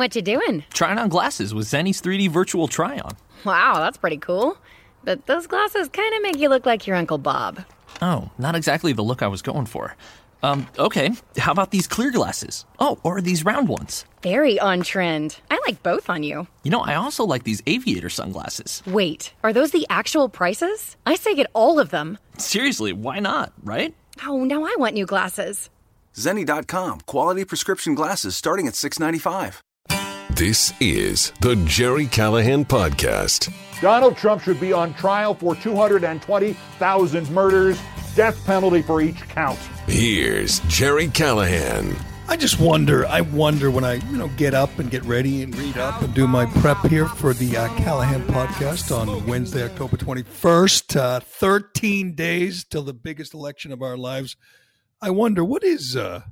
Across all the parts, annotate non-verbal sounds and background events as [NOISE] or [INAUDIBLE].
What you doing? Trying on glasses with Zenni's 3D virtual try-on. Wow, that's pretty cool. But those glasses kind of make you look like your Uncle Bob. Oh, not exactly the look I was going for. Um, okay, how about these clear glasses? Oh, or these round ones? Very on trend. I like both on you. You know, I also like these aviator sunglasses. Wait, are those the actual prices? I say get all of them. Seriously, why not, right? Oh, now I want new glasses. Zenni.com, quality prescription glasses starting at 695. This is the Gerry Callahan Podcast. Donald Trump should be on trial for 220,000 murders, death penalty for each count. Here's Gerry Callahan. I just wonder, I wonder when I, you know, get up and get ready and read up and do my prep here for the uh, Callahan podcast on Wednesday, October 21st, uh, 13 days till the biggest election of our lives. I wonder, what is uh,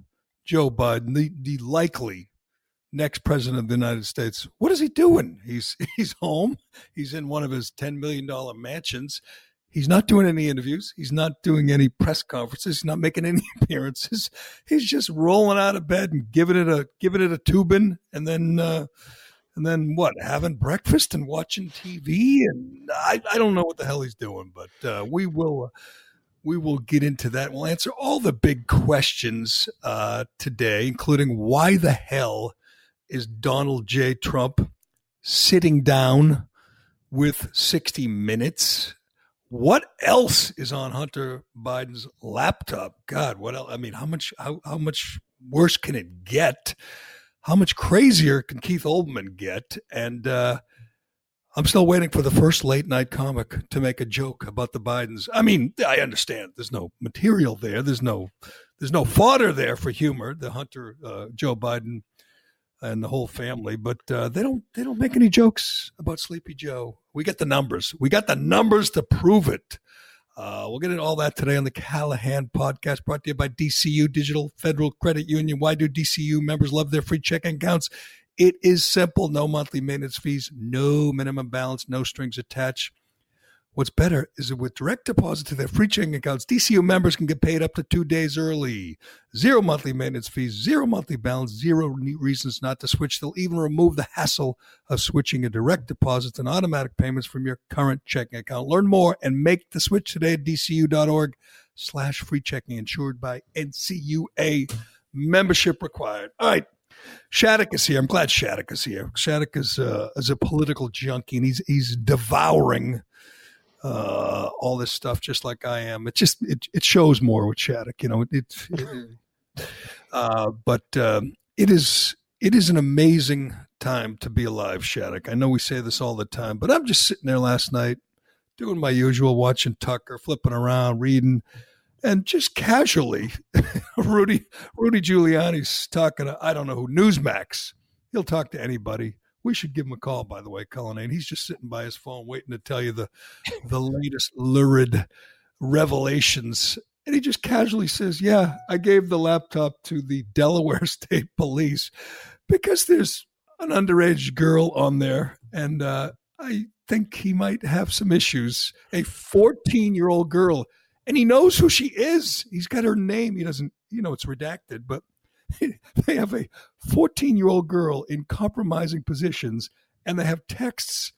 Joe Biden, the, the likely next president of the United States. What is he doing? He's [LAUGHS] he's home. He's in one of his ten million dollar mansions. He's not doing any interviews. He's not doing any press conferences. He's not making any [LAUGHS] appearances. He's just rolling out of bed and giving it a giving it a Toobin, and then uh, and then what? Having breakfast and watching TV, and I, I don't know what the hell he's doing, but uh, we will. Uh, we will get into that. We'll answer all the big questions uh, today, including why the hell is Donald J. Trump sitting down with 60 Minutes. What else is on Hunter Biden's laptop? God, what else? I mean, how much how, how much worse can it get? How much crazier can Keith Olbermann get? And uh, I'm still waiting for the first late night comic to make a joke about the Bidens. I mean, I understand there's no material there. There's no there's no fodder there for humor. The Hunter uh, Joe Biden and the whole family, but uh, they don't they don't make any jokes about Sleepy Joe. We got the numbers. We got the numbers to prove it. Uh, we'll get into all that today on the Callahan podcast, brought to you by DCU Digital Federal Credit Union. Why do DCU members love their free checking accounts? It is simple: no monthly maintenance fees, no minimum balance, no strings attached. What's better is that with direct deposit to their free checking accounts, DCU members can get paid up to two days early. Zero monthly maintenance fees, zero monthly balance, zero reasons not to switch. They'll even remove the hassle of switching a direct deposit and automatic payments from your current checking account. Learn more and make the switch today at dcu.org slash free checking insured by NCUA. Membership required. All right. Shattuck is here. I'm glad Shattuck is here. Shattuck is, uh, is a political junkie and he's, he's devouring uh, all this stuff just like I am. It just it, it shows more with Shattuck, you know. It, it [LAUGHS] uh, but um, it is it is an amazing time to be alive, Shattuck. I know we say this all the time, but I'm just sitting there last night doing my usual, watching Tucker, flipping around, reading, and just casually, [LAUGHS] Rudy Rudy Giuliani's talking. I don't know who Newsmax. He'll talk to anybody we should give him a call, by the way, Cullinane. He's just sitting by his phone waiting to tell you the the latest lurid revelations. And he just casually says, Yeah, I gave the laptop to the Delaware [LAUGHS] State Police because there's an underage girl on there. And uh, I think he might have some issues. A 14 year old girl. And he knows who she is. He's got her name. He doesn't, you know, it's redacted, but [LAUGHS] they have a 14 year old girl in compromising positions and they have texts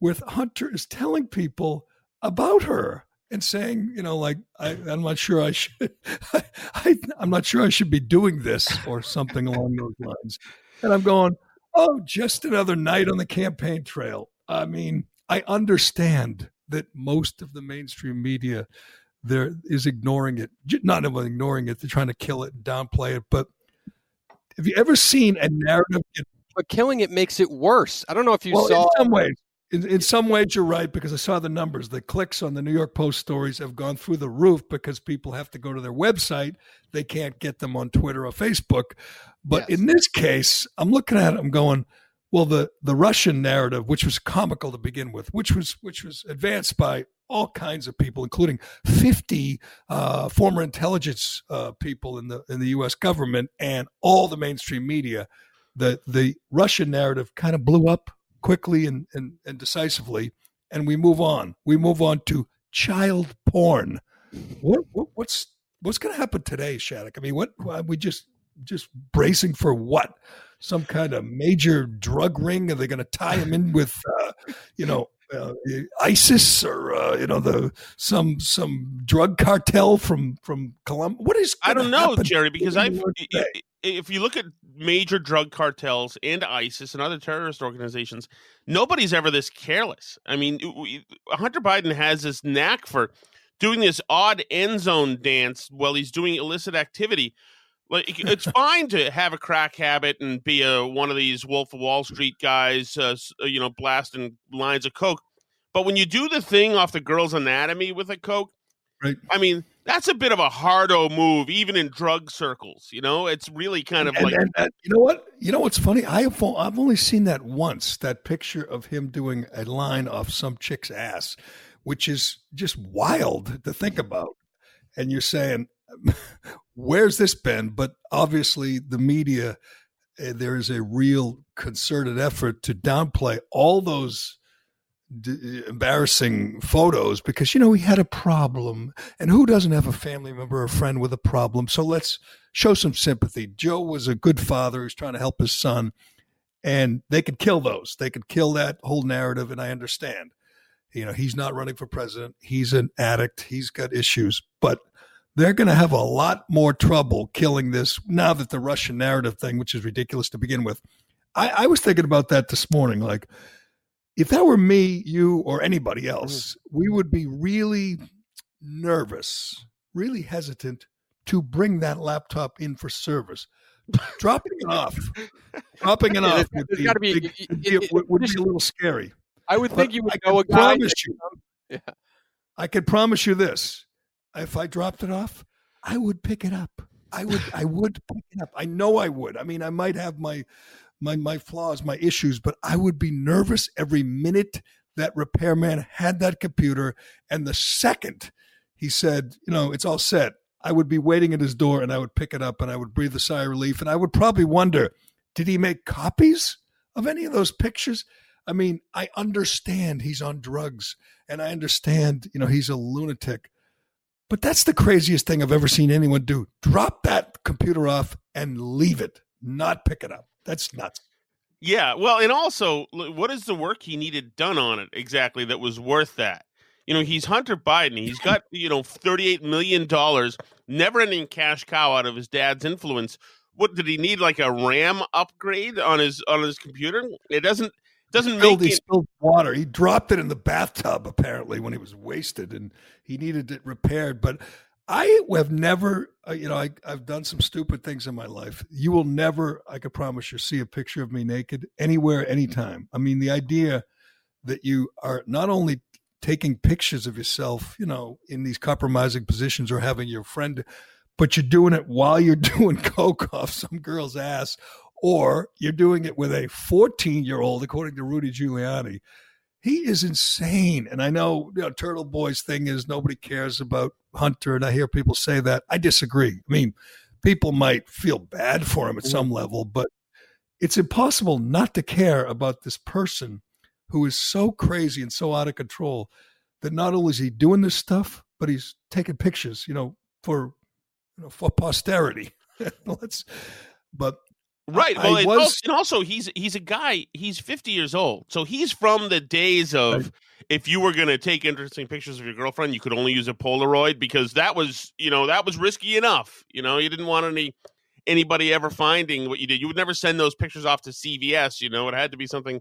with Hunter is telling people about her and saying, you know, like I, am not sure I should, [LAUGHS] I, am not sure I should be doing this or something along those lines. And I'm going, oh, just another night on the campaign trail. I mean, I understand that most of the mainstream media there is ignoring it, not even ignoring it, they're trying to kill it and downplay it, but have you ever seen a narrative? But killing it makes it worse. I don't know if you well, saw. In some ways, in, in, some ways, you're right because I saw the numbers. The clicks on the New York Post stories have gone through the roof because people have to go to their website. They can't get them on Twitter or Facebook. But yes. in this case, I'm looking at it. I'm going, well, the the Russian narrative, which was comical to begin with, which was which was advanced by all kinds of people, including 50 uh, former intelligence uh, people in the in the U.S. government and all the mainstream media. The the Russian narrative kind of blew up quickly and, and, and decisively, and we move on. We move on to child porn. What, what what's what's going to happen today, Shattuck? I mean, what are we just just bracing for what? Some kind of major drug ring? Are they going to tie him in with, uh, you know, uh, ISIS or uh, you know the some some drug cartel from from Colombia? What is? I don't know, Gerry, because I if you look at major drug cartels and ISIS and other terrorist organizations, nobody's ever this careless. I mean, Hunter Biden has this knack for doing this odd end zone dance while he's doing illicit activity. Like it's fine to have a crack habit and be a one of these Wolf of Wall Street guys, uh, uh, you know, blasting lines of coke. But when you do the thing off the girl's anatomy with a coke, right? I mean, that's a bit of a hardo move, even in drug circles. You know, it's really kind of and, like and, and, you know what? You know what's funny? I have I've only seen that once. That picture of him doing a line off some chick's ass, which is just wild to think about. And you're saying where's this been? But obviously, the media, uh, there is a real concerted effort to downplay all those d- embarrassing photos because, you know, he had a problem. And who doesn't have a family member or friend with a problem? So let's show some sympathy. Joe was a good father who's trying to help his son. And they could kill those. They could kill that whole narrative. And I understand. You know, he's not running for president. He's an addict. He's got issues. But they're going to have a lot more trouble killing this now that the Russian narrative thing, which is ridiculous to begin with. I, I was thinking about that this morning. Like, if that were me, you, or anybody else, mm-hmm. we would be really nervous, really hesitant to bring that laptop in for service. dropping it off, dropping it off would be, be, big, it, it, would be a little scary. I would but think you would I know a guy. Promise you, [LAUGHS] yeah. I could promise you this: if I dropped it off, I would pick it up. I would [SIGHS] I would pick it up. I know I would. I mean, I might have my my my flaws, my issues, but I would be nervous every minute that repairman had that computer and the second he said, you know, it's all set, I would be waiting at his door and I would pick it up and I would breathe a sigh of relief and I would probably wonder, did he make copies of any of those pictures? I mean, I understand he's on drugs and I understand, you know, he's a lunatic. But that's the craziest thing I've ever seen anyone do. Drop that computer off and leave it, not pick it up. That's nuts. Yeah, well, and also, what is the work he needed done on it exactly that was worth that? You know, he's Hunter Biden. He's got you know thirty-eight million dollars, never-ending cash cow out of his dad's influence. What did he need? Like a RAM upgrade on his on his computer? It doesn't doesn't spilled, make he spilled water. He dropped it in the bathtub apparently when he was wasted, and he needed it repaired. But I have never, uh, you know, I, I've done some stupid things in my life. You will never, I can promise you, see a picture of me naked anywhere, anytime. I mean, the idea that you are not only taking pictures of yourself, you know, in these compromising positions or having your friend, but you're doing it while you're [LAUGHS] doing coke off some girl's ass, or you're doing it with a 14 year old, according to Rudy Giuliani he is insane. And I know, you know, Turtle Boy's thing is nobody cares about Hunter, and I hear people say that. I disagree. I mean, people might feel bad for him at mm-hmm. some level, but it's impossible not to care about this person who is so crazy and so out of control that not only is he doing this stuff, but he's taking pictures, you know, for you know, for posterity. [LAUGHS] Let's, but Right. Well, I and, was- also, and also he's he's a guy. He's fifty years old, so he's from the days of if you were going to take interesting pictures of your girlfriend, you could only use a Polaroid because that was you know that was risky enough. You know, you didn't want any anybody ever finding what you did. You would never send those pictures off to CVS. You know, it had to be something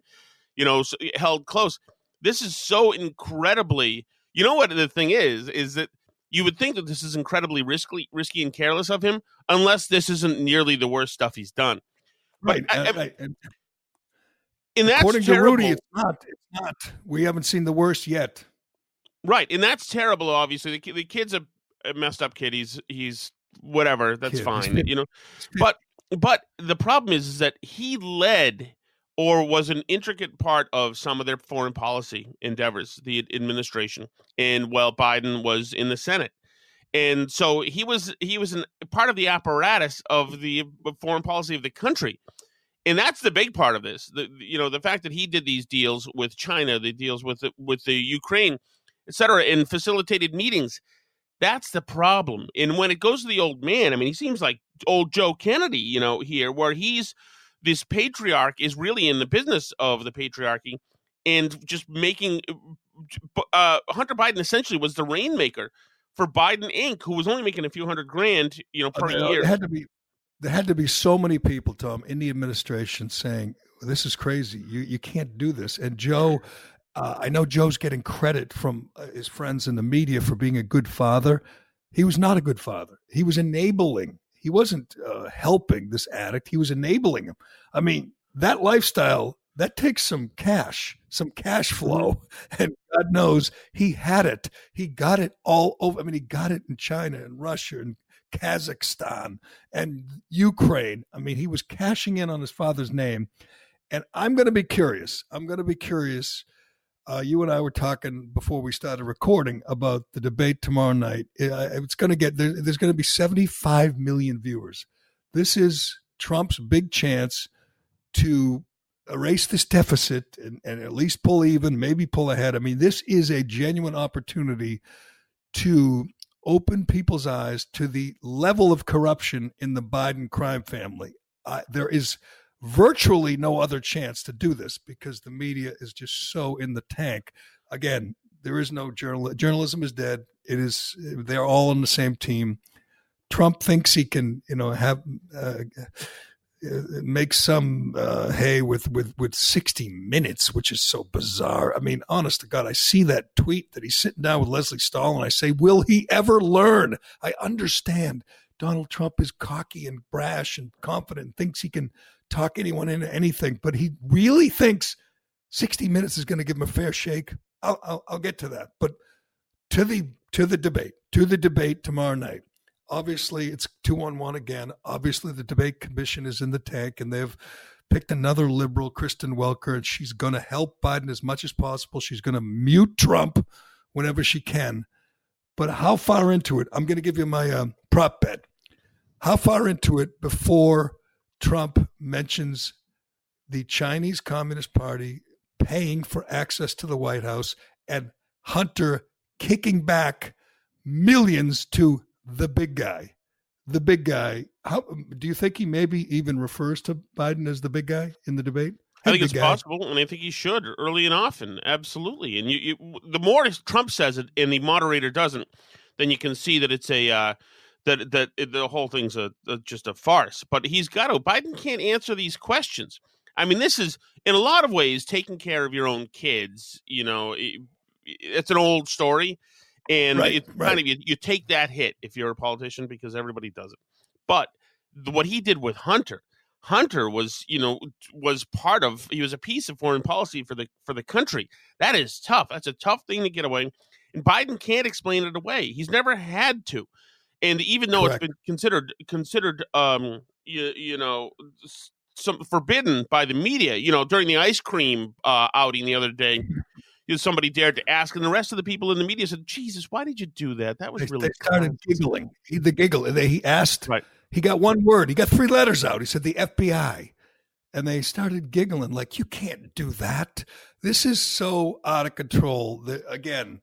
you know held close. This is so incredibly. You know what the thing is is that you would think that this is incredibly risky, risky and careless of him, unless this isn't nearly the worst stuff he's done. Right. I- I- And that's according terrible. to Rudy, it's not. It's not. We haven't seen the worst yet. Right, and that's terrible. Obviously, the, the kid's a, a messed up kid. He's he's whatever. That's Kid. Fine, you know. But but the problem is, is that he led or was an intricate part of some of their foreign policy endeavors, the administration, and while Biden was in the Senate, and so he was he was an, part of the apparatus of the foreign policy of the country. And that's the big part of this. The, you know, the fact that he did these deals with China, the deals with the, with the Ukraine, et cetera, and facilitated meetings. That's the problem. And when it goes to the old man, I mean, he seems like old Joe Kennedy, you know, here, where he's this patriarch is really in the business of the patriarchy and just making. Uh, Hunter Biden essentially was the rainmaker for Biden Inc., who was only making a few hundred grand, you know, per Uh, there year. had to be there had to be so many people, Tom, in the administration saying this is crazy. You you can't do this. And Joe, uh, I know Joe's getting credit from uh, his friends in the media for being a good father. He was not a good father. He was enabling. He wasn't uh, helping this addict. He was enabling him. I mean, that lifestyle that takes some cash, some cash flow, [LAUGHS] and God knows he had it. He got it all over. I mean, he got it in China and Russia and Kazakhstan and Ukraine. I mean, he was cashing in on his father's name. And I'm going to be curious. I'm going to be curious. Uh, you and I were talking before we started recording about the debate tomorrow night. It's going to get there, there's going to be 75 million viewers. This is Trump's big chance to erase this deficit and, and at least pull even, maybe pull ahead. I mean, this is a genuine opportunity to open people's eyes to the level of corruption in the Biden crime family. There is virtually no other chance to do this because the media is just so in the tank. Again, there is no journal. Journalism is dead. It is. They're all on the same team. Trump thinks he can, you know, have uh, make some uh, hay with with with 60 minutes which is so bizarre. I mean honest to god i see that tweet that he's sitting down with lesley stahl and i say will he ever learn? I understand donald trump is cocky and brash and confident thinks he can talk anyone into anything but he really thinks 60 minutes is going to give him a fair shake. I'll, I'll i'll get to that. But to the to the debate to the debate tomorrow night obviously it's two on one again. Obviously, the debate commission is in the tank, and they've picked another liberal, Kristen Welker, and she's going to help Biden as much as possible. She's going to mute Trump whenever she can. But how far into it? I'm going to give you my um, prop bet. How far into it before Trump mentions the Chinese Communist Party paying for access to the White House and Hunter kicking back millions to the big guy. The big guy. How do you think he maybe even refers to Biden as the big guy in the debate? I think it's guy. possible, and I think he should early and often, absolutely. And you, you, the more Trump says it, and the moderator doesn't, then you can see that it's a uh, that that the whole thing's a, a just a farce. But he's got to. Biden can't answer these questions. I mean, this is in a lot of ways taking care of your own kids. You know, it, it's an old story, and right, it's right. kind of you, you take that hit if you're a politician because everybody does it. But what he did with Hunter Hunter was, you know, was part of. He was a piece of foreign policy for the for the country. That is tough. That's a tough thing to get away. And Biden can't explain it away. He's never had to. And even though Correct. it's been considered considered, um, you, you know, some forbidden by the media, you know, during the ice cream uh, outing the other day, you know, somebody dared to ask, and the rest of the people in the media said, "Jesus, why did you do that? That was they, really." They started giggling. He, the giggle. They, he asked. Right he got one word. He got three letters out. He said the FBI. And they started giggling like, you can't do that. This is so out of control. That, again,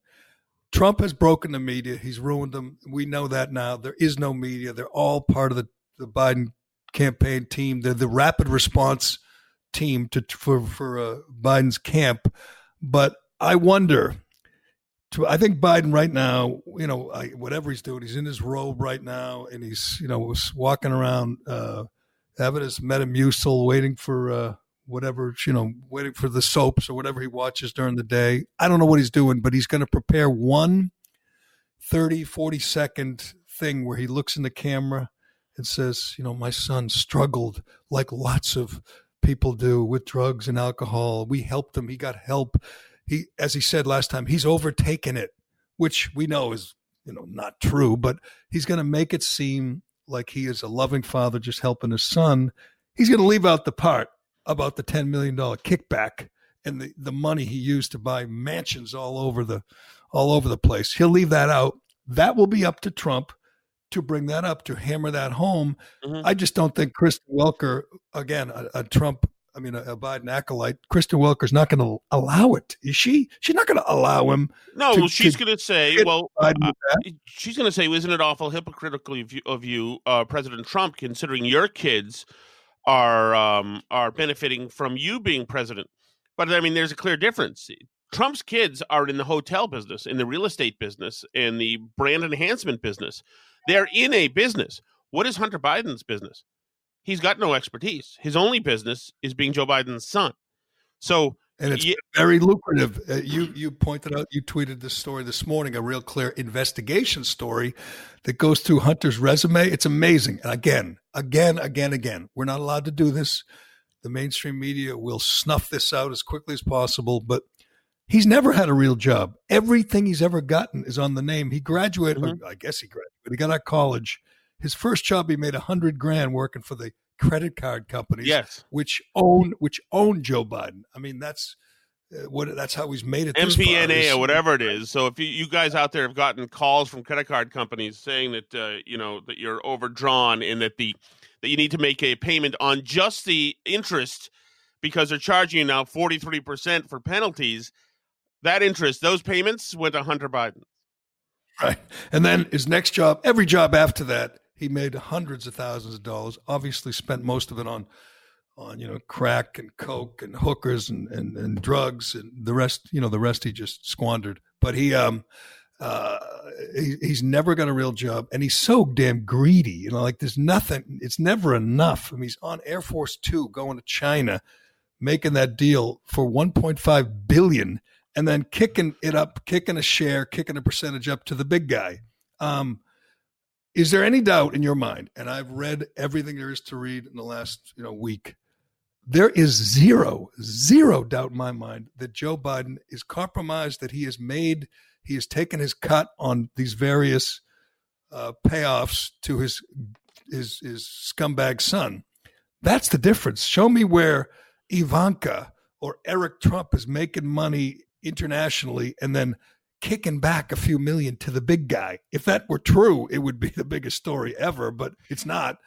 Trump has broken the media. He's ruined them. We know that now. There is no media. They're all part of the, the Biden campaign team. They're the rapid response team to for for uh, Biden's camp. But I wonder I think Biden right now, you know, I, whatever he's doing, he's in his robe right now, and he's you know walking around uh, having his Metamucil, waiting for uh, whatever you know, waiting for the soaps or whatever he watches during the day. I don't know what he's doing, but he's going to prepare one 30, 40 second thing where he looks in the camera and says, you know, my son struggled like lots of people do with drugs and alcohol. We helped him. He got help he, as he said last time, he's overtaken it, which we know is you know not true, but he's going to make it seem like he is a loving father just helping his son. He's going to leave out the part about the ten million dollar kickback and the, the money he used to buy mansions all over the all over the place. He'll leave that out. That will be up to Trump to bring that up to hammer that home. Mm-hmm. I just don't think Kristen Welker, again, a, a Trump I mean, a, a Biden acolyte, Kristen Welker's not going to allow it, is she? She's not going to allow him. No, to, she's going to say, well, uh, she's going to say, isn't it awful hypocritical of you, of you uh, President Trump, considering your kids are um, are benefiting from you being president? But I mean, there's a clear difference. Trump's kids are in the hotel business, in the real estate business, in the brand enhancement business. They're in a business. What is Hunter Biden's business? He's got no expertise. His only business is being Joe Biden's son. So and it's very lucrative. Uh, you you pointed out, you tweeted this story this morning, a real clear investigation story that goes through Hunter's resume. It's amazing. And again, again, again, again, we're not allowed to do this. The mainstream media will snuff this out as quickly as possible, but he's never had a real job. Everything he's ever gotten is on the name. He graduated, mm-hmm. I guess he graduated. He got out of college his first job, he made a hundred grand working for the credit card companies, yes, which own which own Joe Biden. I mean, that's uh, what that's how he's made it. MBNA or whatever it is. So if you, you, guys out there have gotten calls from credit card companies saying that uh, you know that you're overdrawn and that the that you need to make a payment on just the interest because they're charging you now 43% for penalties that interest those payments went to hunter biden right and then his next job every job after that he made hundreds of thousands of dollars. Obviously, spent most of it on on you know crack and coke and hookers and, and, and drugs and the rest. You know the rest he just squandered. But he um uh he, he's never got a real job and he's so damn greedy. You know, like there's nothing. It's never enough. I mean, he's on Air Force Two going to China, making that deal for 1.5 billion, and then kicking it up, kicking a share, kicking a percentage up to the big guy. Um, is there any doubt in your mind? And I've read everything there is to read in the last you know week. There is zero, zero doubt in my mind that Joe Biden is compromised. That he has made, he has taken his cut on these various uh, payoffs to his his his scumbag son. That's the difference. Show me where Ivanka or Eric Trump is making money internationally and then kicking back a few million to the big guy. If that were true, it would be [LAUGHS] the biggest story ever, but it's not.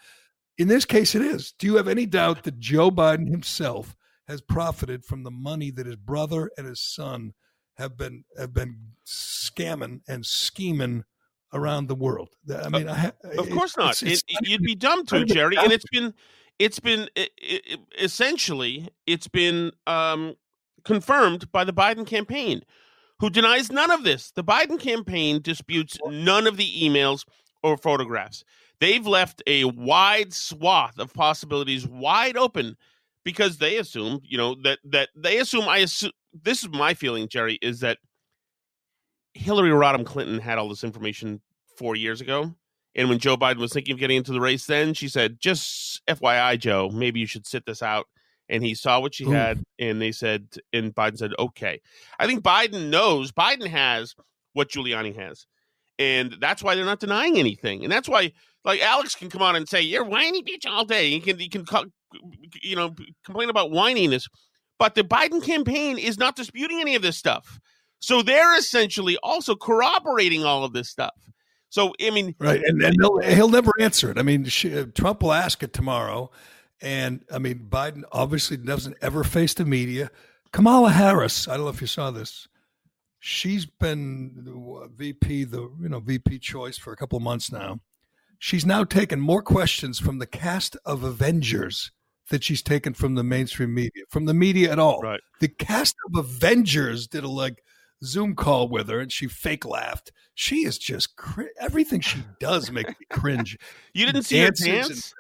In this case, it is. Do you have any doubt that Joe Biden himself has profited from the money that his brother and his son have been have been scamming and scheming around the world. I mean, I, of course not. It's, it's, it, you'd be dumb to, Gerry. And it's been, it's been it, essentially, it's been um, confirmed by the Biden campaign, who denies none of this. The Biden campaign disputes none of the emails or photographs. They've left a wide swath of possibilities wide open because they assume, you know, that that they assume. I assume this is my feeling, Gerry, is that Hillary Rodham Clinton had all this information four years ago. And when Joe Biden was thinking of getting into the race, then she said, just FYI, Joe, maybe you should sit this out. And he saw what she Ooh. had, and they said, and Biden said, okay. I think Biden knows, Biden has what Giuliani has. And that's why they're not denying anything. And that's why, like, Alex can come on and say, you're whiny bitch all day. He can, he can, you know, complain about whininess. But the Biden campaign is not disputing any of this stuff. So they're essentially also corroborating all of this stuff. So I mean, right, and, and he'll, he'll never answer it. I mean, she, Trump will ask it tomorrow, and I mean, Biden obviously doesn't ever face the media. Kamala Harris, I don't know if you saw this. She's been VP, the you know VP choice for a couple of months now. She's now taken more questions from the cast of Avengers that she's taken from the mainstream media, from the media at all. Right. The cast of Avengers did a like Zoom call with her and she fake laughed. She is just cr- everything she does makes me cringe. [LAUGHS] You didn't see her dance?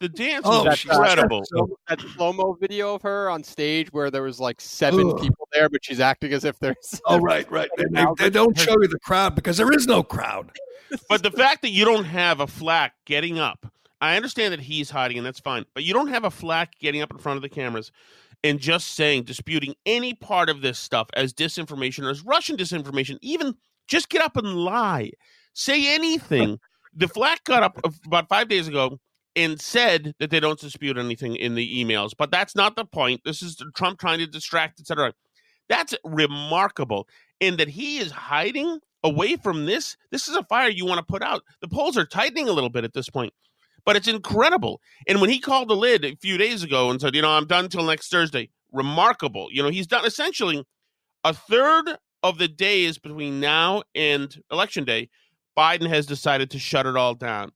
And, the dance oh, was incredible. That, slow mo video of her on stage where there was like seven Ugh. people there, but she's acting as if there's. [LAUGHS] Oh right, right. They, they, don't show you the crowd because there is no crowd. [LAUGHS] but the fact that you don't have a flack getting up, I understand that he's hiding, and that's fine. But you don't have a flack getting up in front of the cameras and just saying, disputing any part of this stuff as disinformation or as Russian disinformation, even just get up and lie. Say anything. The Flack got up about five days ago and said that they don't dispute anything in the emails, but that's not the point. This is Trump trying to distract, etc. That's remarkable. And that he is hiding away from this. This is a fire you want to put out. The polls are tightening a little bit at this point but it's incredible. And when he called the lid a few days ago and said, you know, I'm done till next Thursday, remarkable. You know, he's done essentially a third of the days between now and election day. Biden has decided to shut it all down,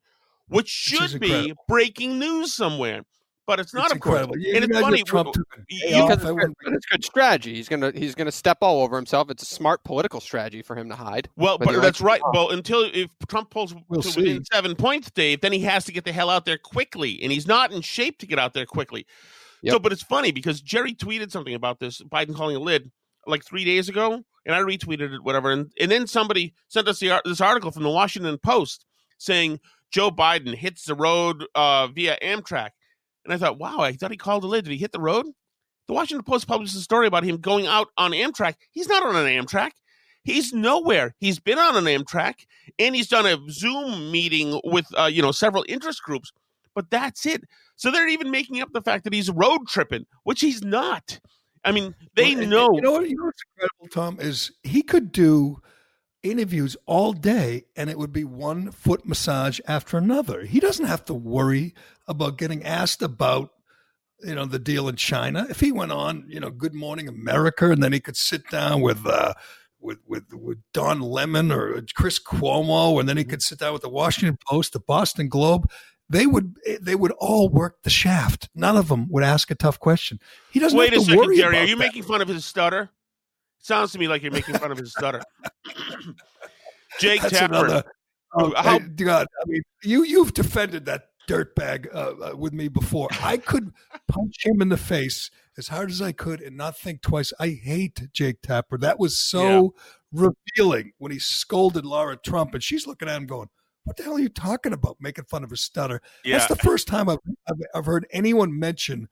which should be breaking news somewhere but it's not it's of incredible. course. and it's funny Trump you, because it's good strategy. He's gonna he's gonna step all over himself. It's a smart political strategy for him to hide. Well, but that's right. Well, until if Trump pulls we'll to within seven points, Dave, then he has to get the hell out there quickly, and he's not in shape to get out there quickly. Yep. So, but it's funny because Gerry tweeted something about this Biden calling a lid like three days ago, and I retweeted it, whatever, and and then somebody sent us the, this article from the Washington Post saying Joe Biden hits the road uh, via Amtrak. And I thought, wow, I thought he called a lid. Did he hit the road? The Washington Post published a story about him going out on Amtrak. He's not on an Amtrak. He's nowhere. He's been on an Amtrak and he's done a Zoom meeting with uh, you know several interest groups, but that's it. So they're even making up the fact that he's road tripping, which he's not. I mean, they well, know. You know what? You know what's incredible, Tom, is he could do interviews all day and it would be one foot massage after another. He doesn't have to worry about getting asked about you know the deal in China. If he went on, you know, Good Morning America and then he could sit down with uh with with with Don Lemon or Chris Cuomo and then he could sit down with the Washington Post, the Boston Globe, they would they would all work the shaft. None of them would ask a tough question. He doesn't Wait a second, Gary. Are you that. making fun of his stutter? Sounds to me like you're making fun of his stutter. [COUGHS] Jake That's Tapper. Another, oh, How- God, I mean, you you've defended that dirtbag uh, uh, with me before. I could punch him in the face as hard as I could and not think twice. I hate Jake Tapper. That was so revealing when he scolded Lara Trump, and she's looking at him going. What the hell are you talking about? Making fun of his stutter. Yeah. That's the first time I've, I've, I've heard anyone mention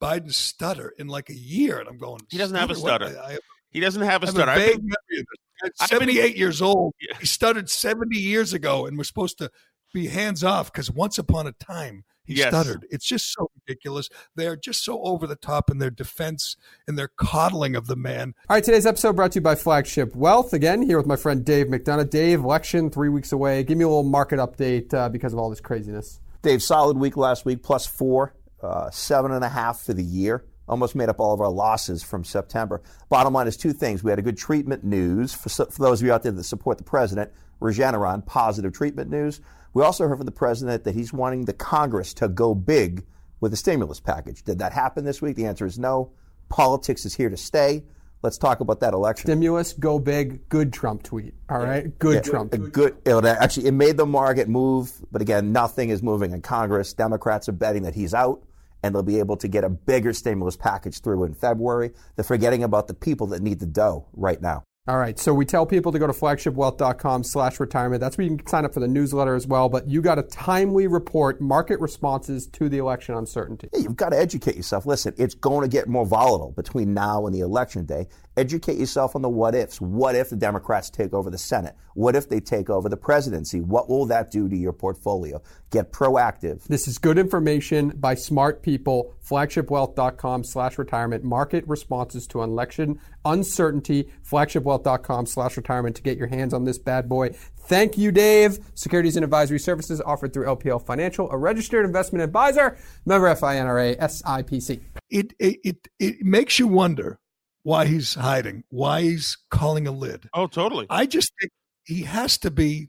Biden's stutter in like a year, and I'm going. He doesn't have a stutter. I, I, He doesn't have a stutter. a I've vague been- memory of this. I've been- 78 years old. He stuttered 70 years ago, and we're supposed to be hands off because once upon a time he Yes. stuttered. It's just so ridiculous. They're just so over the top in their defense and their coddling of the man. All right, today's episode brought to you by Flagship Wealth. Again, here with my friend Dave McDonough. Dave, election three weeks away. Give me a little market update uh, because of all this craziness. Dave, solid week last week, plus four, uh, seven and a half for the year. Almost made up all of our losses from September. Bottom line is two things. We had a good treatment news for, for those of you out there that support the president. Regeneron, positive treatment news. We also heard from the president that he's wanting the Congress to go big with a stimulus package. Did that happen this week? The answer is no. Politics is here to stay. Let's talk about that election. Stimulus, go big, good Trump tweet. All right, good Yeah, Trump. A good. It actually, it made the market move, but again, nothing is moving in Congress. Democrats are betting that he's out, and they'll be able to get a bigger stimulus package through in February. They're forgetting about the people that need the dough right now. All right, so we tell people to go to flagshipwealth.com slash retirement. That's where you can sign up for the newsletter as well. But you got a timely report market responses to the election uncertainty. Yeah, you've got to educate yourself. Listen, it's going to get more volatile between now and the election day. Educate yourself on the what ifs. What if the Democrats take over the Senate? What if they take over the presidency? What will that do to your portfolio? Get proactive. This is good information by smart people. Flagshipwealth.com slash retirement. Market responses to election uncertainty. Flagshipwealth.com slash retirement to get your hands on this bad boy. Thank you, Dave. Securities and advisory services offered through LPL Financial, a registered investment advisor, member FINRA, SIPC. It, it it it makes you wonder why he's hiding, why he's calling a lid. Oh, totally. I just think he has to be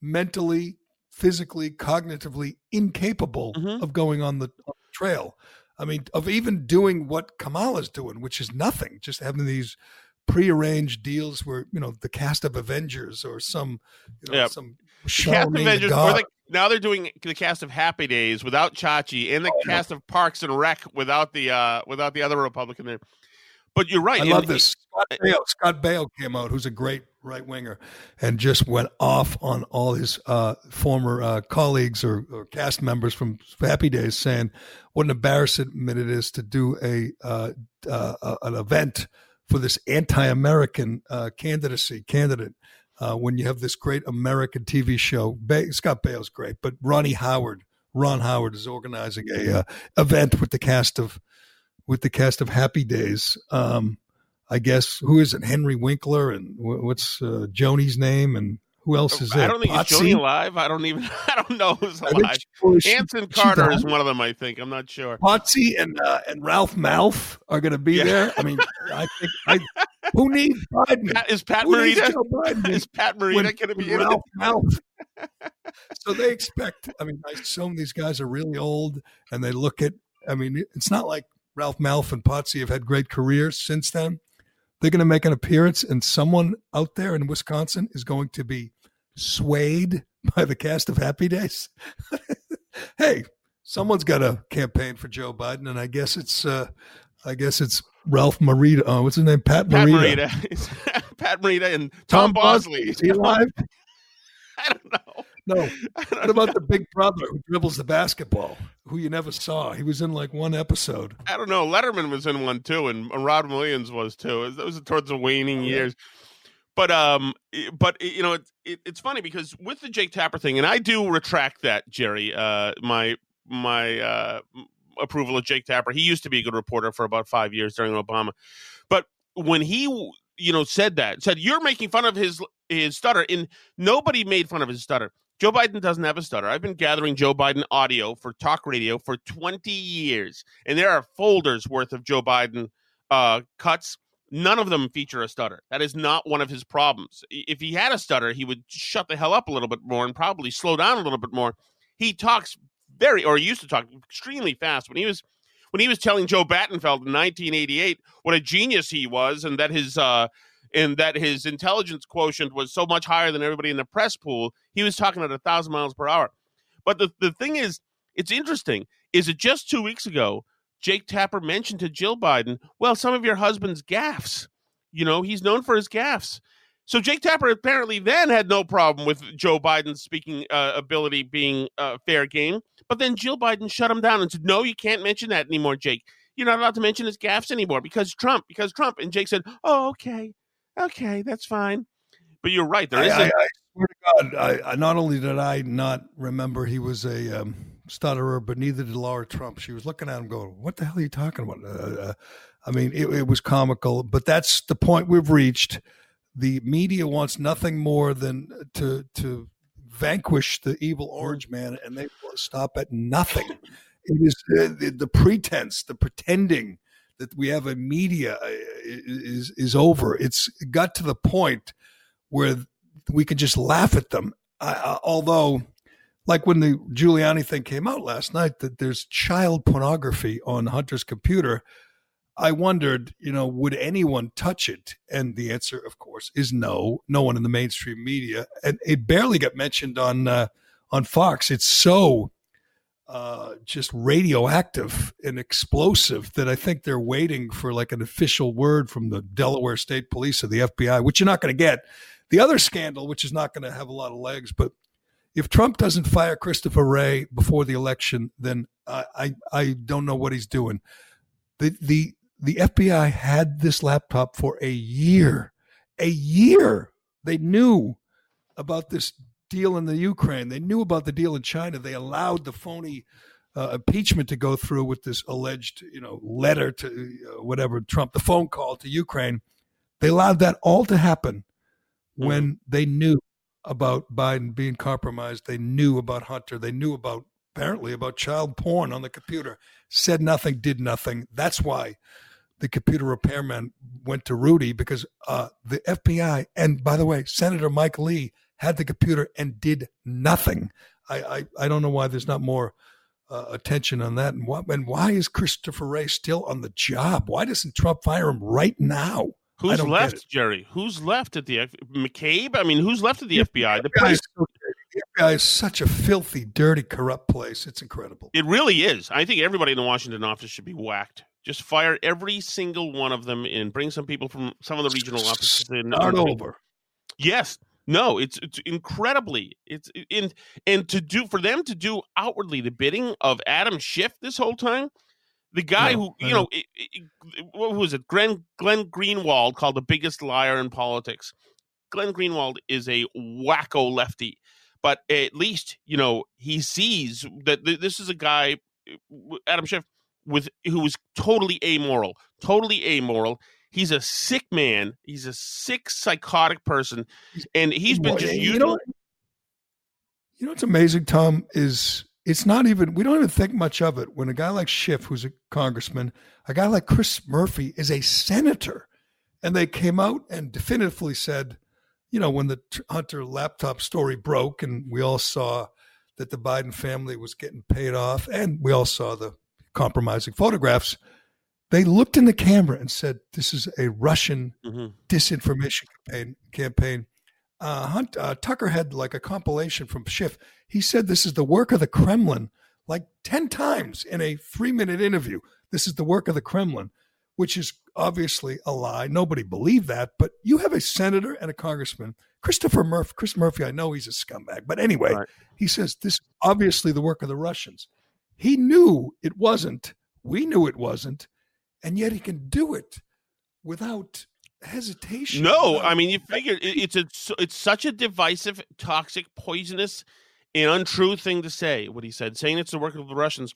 mentally, physically, cognitively incapable Mm-hmm. of going on the, on the trail. I mean, of even doing what Kamala's doing, which is nothing, just having these prearranged deals where you know the cast of Avengers or some, you know, Yeah. some cast of Avengers, the, now they're doing the cast of Happy Days without Chachi, and the cast of Parks and Rec without the uh without the other Republican there. But you're right. I love this. Scott Baio, Scott Baio came out, who's a great right winger, and just went off on all his uh, former uh, colleagues or, or cast members from Happy Days, saying what an embarrassment it is to do a uh, uh, an event for this anti-American uh, candidacy candidate. Uh, when you have this great American TV show, ba- Scott Baio's great, but Ronnie Howard, Ron Howard is organizing a uh, event with the cast of with the cast of Happy Days. Um, I guess who is it? Henry Winkler and what's uh, Joanie's name and who else is there? I don't think Potsie? Joanie alive. I don't even. [LAUGHS] I don't know who's alive. she- Anson Carter is one of them. I think. I'm not sure. Potsie and uh, and Ralph Malph are going to be Yeah. there. I mean, I think I, who needs Biden? Pat, is Pat Who Morita? Biden [LAUGHS] Is Pat Morita going to be when in it? Ralph Malph? [LAUGHS] so they expect. I mean, I assume these guys are really old, and they look at. I mean, it's not like Ralph Malph and Potsie have had great careers since then. They're going to make an appearance, and someone out there in Wisconsin is going to be swayed [LAUGHS] by the cast of Happy Days. [LAUGHS] hey, someone's got a campaign for Joe Biden, and I guess it's, uh, I guess it's Ralph Morita. Oh, what's his name? Pat Pat Morita. Morita. [LAUGHS] Pat Morita and Tom, Bosley. Is he alive? I don't know. No. [LAUGHS] What about the big brother who dribbles the basketball, who you never saw? He was in like one episode. I don't know. Letterman was in one too, and Rod Williams was too. It was towards the waning years. But um, but you know, it, it, it's funny because with the Jake Tapper thing, and I do retract that, Gerry. Uh, my my uh approval of Jake Tapper. He used to be a good reporter for about five years during Obama, but when he you know said that said you're making fun of his his stutter, and nobody made fun of his stutter. Joe Biden doesn't have a stutter. I've been gathering Joe Biden audio for talk radio for 20 years, and there are folders worth of Joe Biden uh, cuts. None of them feature a stutter. That is not one of his problems. If he had a stutter, he would shut the hell up a little bit more and probably slow down a little bit more. He talks very, or he used to talk extremely fast when he was when he was telling Joe Battenfeld in 1988 what a genius he was and that his uh, and that his intelligence quotient was so much higher than everybody in the press pool. He was talking at a thousand miles per hour. But the, the thing is, it's interesting, is it just two weeks ago, Jake Tapper mentioned to Jill Biden, well, some of your husband's gaffes. You know, he's known for his gaffes. So Jake Tapper apparently then had no problem with Joe Biden's speaking uh, ability being uh, fair game. But then Jill Biden shut him down and said, no, you can't mention that anymore, Jake. You're not allowed to mention his gaffes anymore because Trump, because Trump. And Jake said, oh, okay, okay, that's fine. But you're right. There I, is I, a- I swear to God, I, I not only did I not remember he was a um, stutterer, but neither did Lara Trump. She was looking at him, going, "What the hell are you talking about?" Uh, uh, I mean, it, it was comical, but that's the point we've reached. The media wants nothing more than to to vanquish the evil orange man, and they will stop at nothing. It is uh, the, the pretense, the pretending that we have a media uh, is is over. It's got to the point where we can just laugh at them. Although, like when the Giuliani thing came out last night, that there's child pornography on Hunter's computer. I wondered, you know, would anyone touch it? And the answer, of course, is no. No one in the mainstream media, and it barely got mentioned on uh, on Fox. It's so uh, just radioactive and explosive that I think they're waiting for like an official word from the Delaware State Police or the FBI, which you're not going to get. The other scandal, which is not going to have a lot of legs, but if Trump doesn't fire Christopher Wray before the election, then I, I, I don't know what he's doing. The the the FBI had this laptop for a year, a year. They knew about this deal in the Ukraine. They knew about the deal in China. They allowed the phony uh, impeachment to go through with this alleged, you know, letter to uh, whatever Trump, the phone call to Ukraine. They allowed that all to happen mm-hmm. when they knew about Biden being compromised. They knew about Hunter. They knew about apparently about child porn on the computer. Said nothing, did nothing. That's why the computer repairman went to Rudy because uh, the FBI and by the way, Senator Mike Lee had the computer and did nothing. I I, I don't know why there's not more uh, attention on that, and why and why is Christopher Wray still on the job? Why doesn't Trump fire him right now? Who's left, Gerry? Who's left at the F- McCabe? I mean, who's left at the, the FBI? The place. the FBI is such a filthy, dirty, corrupt place. It's incredible. It really is. I think everybody in the Washington office should be whacked. Just fire every single one of them and bring some people from some of the regional offices in. Start over. Yes, no, it's it's incredibly it's in and to do for them to do outwardly the bidding of Adam Schiff this whole time, the guy no, who you uh-huh. know, it, it, what was it? Glenn Glenn Greenwald called the biggest liar in politics. Glenn Greenwald is a wacko lefty, but at least you know he sees that this is a guy, Adam Schiff, with who was totally amoral, totally amoral He's a sick man. He's a sick, psychotic person, and he's been well, just you know. You know what's amazing, Tom, is it's not even we don't even think much of it when a guy like Schiff, who's a congressman, a guy like Chris Murphy is a senator, and they came out and definitively said, you know, when the Hunter laptop story broke, and we all saw that the Biden family was getting paid off, and we all saw the compromising photographs. They looked in the camera and said, "This is a Russian mm-hmm. disinformation campaign." Campaign. Uh, Hunt, uh, Tucker had like a compilation from Schiff. He said, "This is the work of the Kremlin," like ten times in a three-minute interview. This is the work of the Kremlin, which is obviously a lie. Nobody believed that, but you have a senator and a congressman, Christopher Murphy. Chris Murphy, I know he's a scumbag, but anyway, right. he says this is obviously the work of the Russians. He knew it wasn't. We knew it wasn't and yet he can do it without hesitation. No, I mean you figure it's a it's such a divisive, toxic, poisonous, and untrue thing to say. What he said, saying it's the work of the Russians.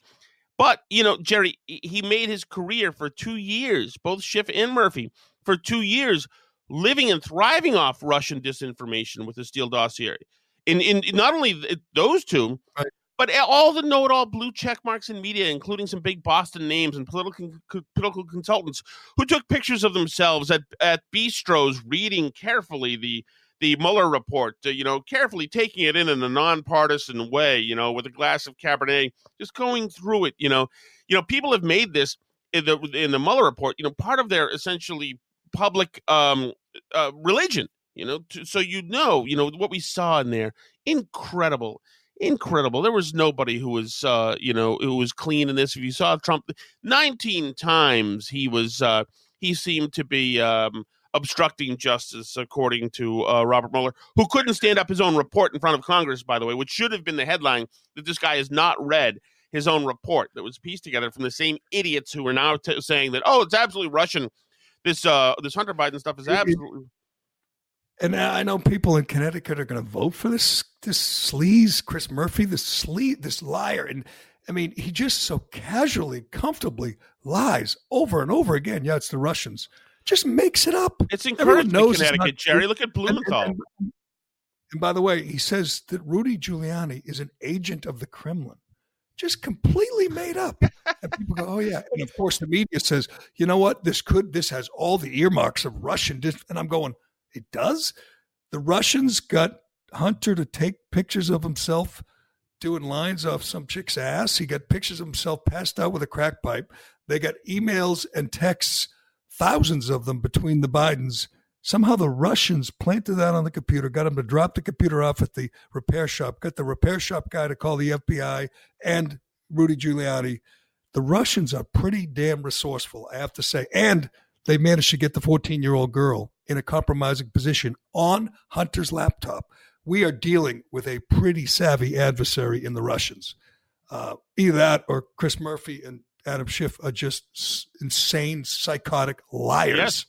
But you know, Gerry, he made his career for two years, both Schiff and Murphy, for two years, living and thriving off Russian disinformation with the Steele dossier. In in, in not only those two, right. But all the know-it-all blue check marks in media, including some big Boston names and political political consultants who took pictures of themselves at at bistros, reading carefully the the Mueller report, uh, you know, carefully taking it in in a nonpartisan way, you know, with a glass of Cabernet, just going through it, you know, you know, people have made this in the in the Mueller report, you know, part of their essentially public um, uh, religion, you know, to, so you know, you know what we saw in there, incredible incredible. There was nobody who was, uh, you know, who was clean in this. If you saw Trump, nineteen times he was, uh, he seemed to be um, obstructing justice, according to uh, Robert Mueller, who couldn't stand up his own report in front of Congress, by the way, which should have been the headline that this guy has not read his own report that was pieced together from the same idiots who are now t- saying that, oh, it's absolutely Russian. This uh, this Hunter Biden stuff is absolutely and I know people in Connecticut are going to vote for this this sleaze, Chris Murphy, this sleaze, this liar. And I mean, he just so casually, comfortably lies over and over again. Yeah, it's the Russians. Just makes it up. It's encouraged in Connecticut, Gerry. Look at Blumenthal. And, and, and by the way, he says that Rudy Giuliani is an agent of the Kremlin. just completely made up. And people go, "Oh yeah," and of course the media says, "You know what? This could this has all the earmarks of Russian." Dis-. And I'm going, "It does." The Russians got Hunter to take pictures of himself doing lines off some chick's ass. He got pictures of himself passed out with a crack pipe. They got emails and texts, thousands of them between the Bidens. Somehow the Russians planted that on the computer, got him to drop the computer off at the repair shop, got the repair shop guy to call the FBI and Rudy Giuliani. The Russians are pretty damn resourceful, I have to say. And they managed to get the 14 year old girl in a compromising position on Hunter's laptop. We are dealing with a pretty savvy adversary in the Russians. Uh, either that or Chris Murphy and Adam Schiff are just insane, psychotic liars. Yes.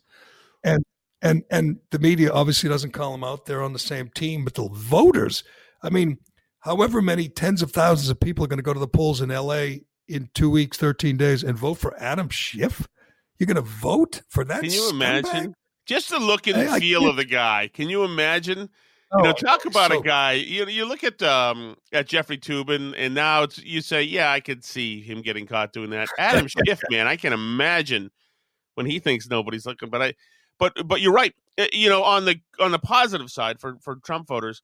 And and and the media obviously doesn't call them out. They're on the same team, but the voters, I mean, however many tens of thousands of people are going to go to the polls in L.A. in two weeks, thirteen days, and vote for Adam Schiff. You're going to vote for that? Can you imagine? Just the look and I, feel I of the guy. Can you imagine? Oh, you know, talk about so, a guy. You know, you look at um at Jeffrey Toobin, and now it's you say, yeah, I could see him getting caught doing that. Adam Schiff, [LAUGHS] man, I can imagine when he thinks nobody's looking. But I, but but you're right. Eh, you know, on the on the positive side for for Trump voters,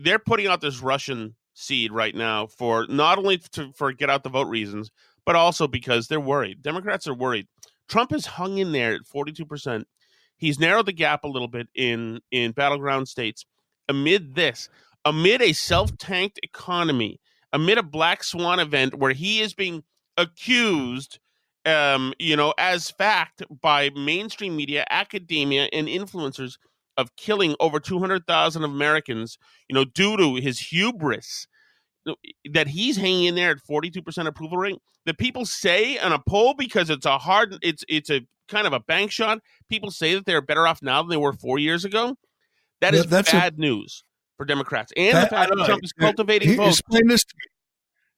they're putting out this Russian seed right now for not only to for get out the vote reasons, but also because they're worried. Democrats are worried. Trump has hung in there at 42 percent. He's narrowed the gap a little bit in in battleground states. Amid this, amid a self tanked economy, amid a black swan event where he is being accused, um, you know, as fact by mainstream media, academia, and influencers of killing over 200,000 Americans, you know, due to his hubris that he's hanging in there at 42% approval rate that people say on a poll because it's a hard it's it's a kind of a bank shot people say that they're better off now than they were 4 years ago that is bad a, news for Democrats, and that, the fact that Trump is cultivating he, votes. Explain this to me.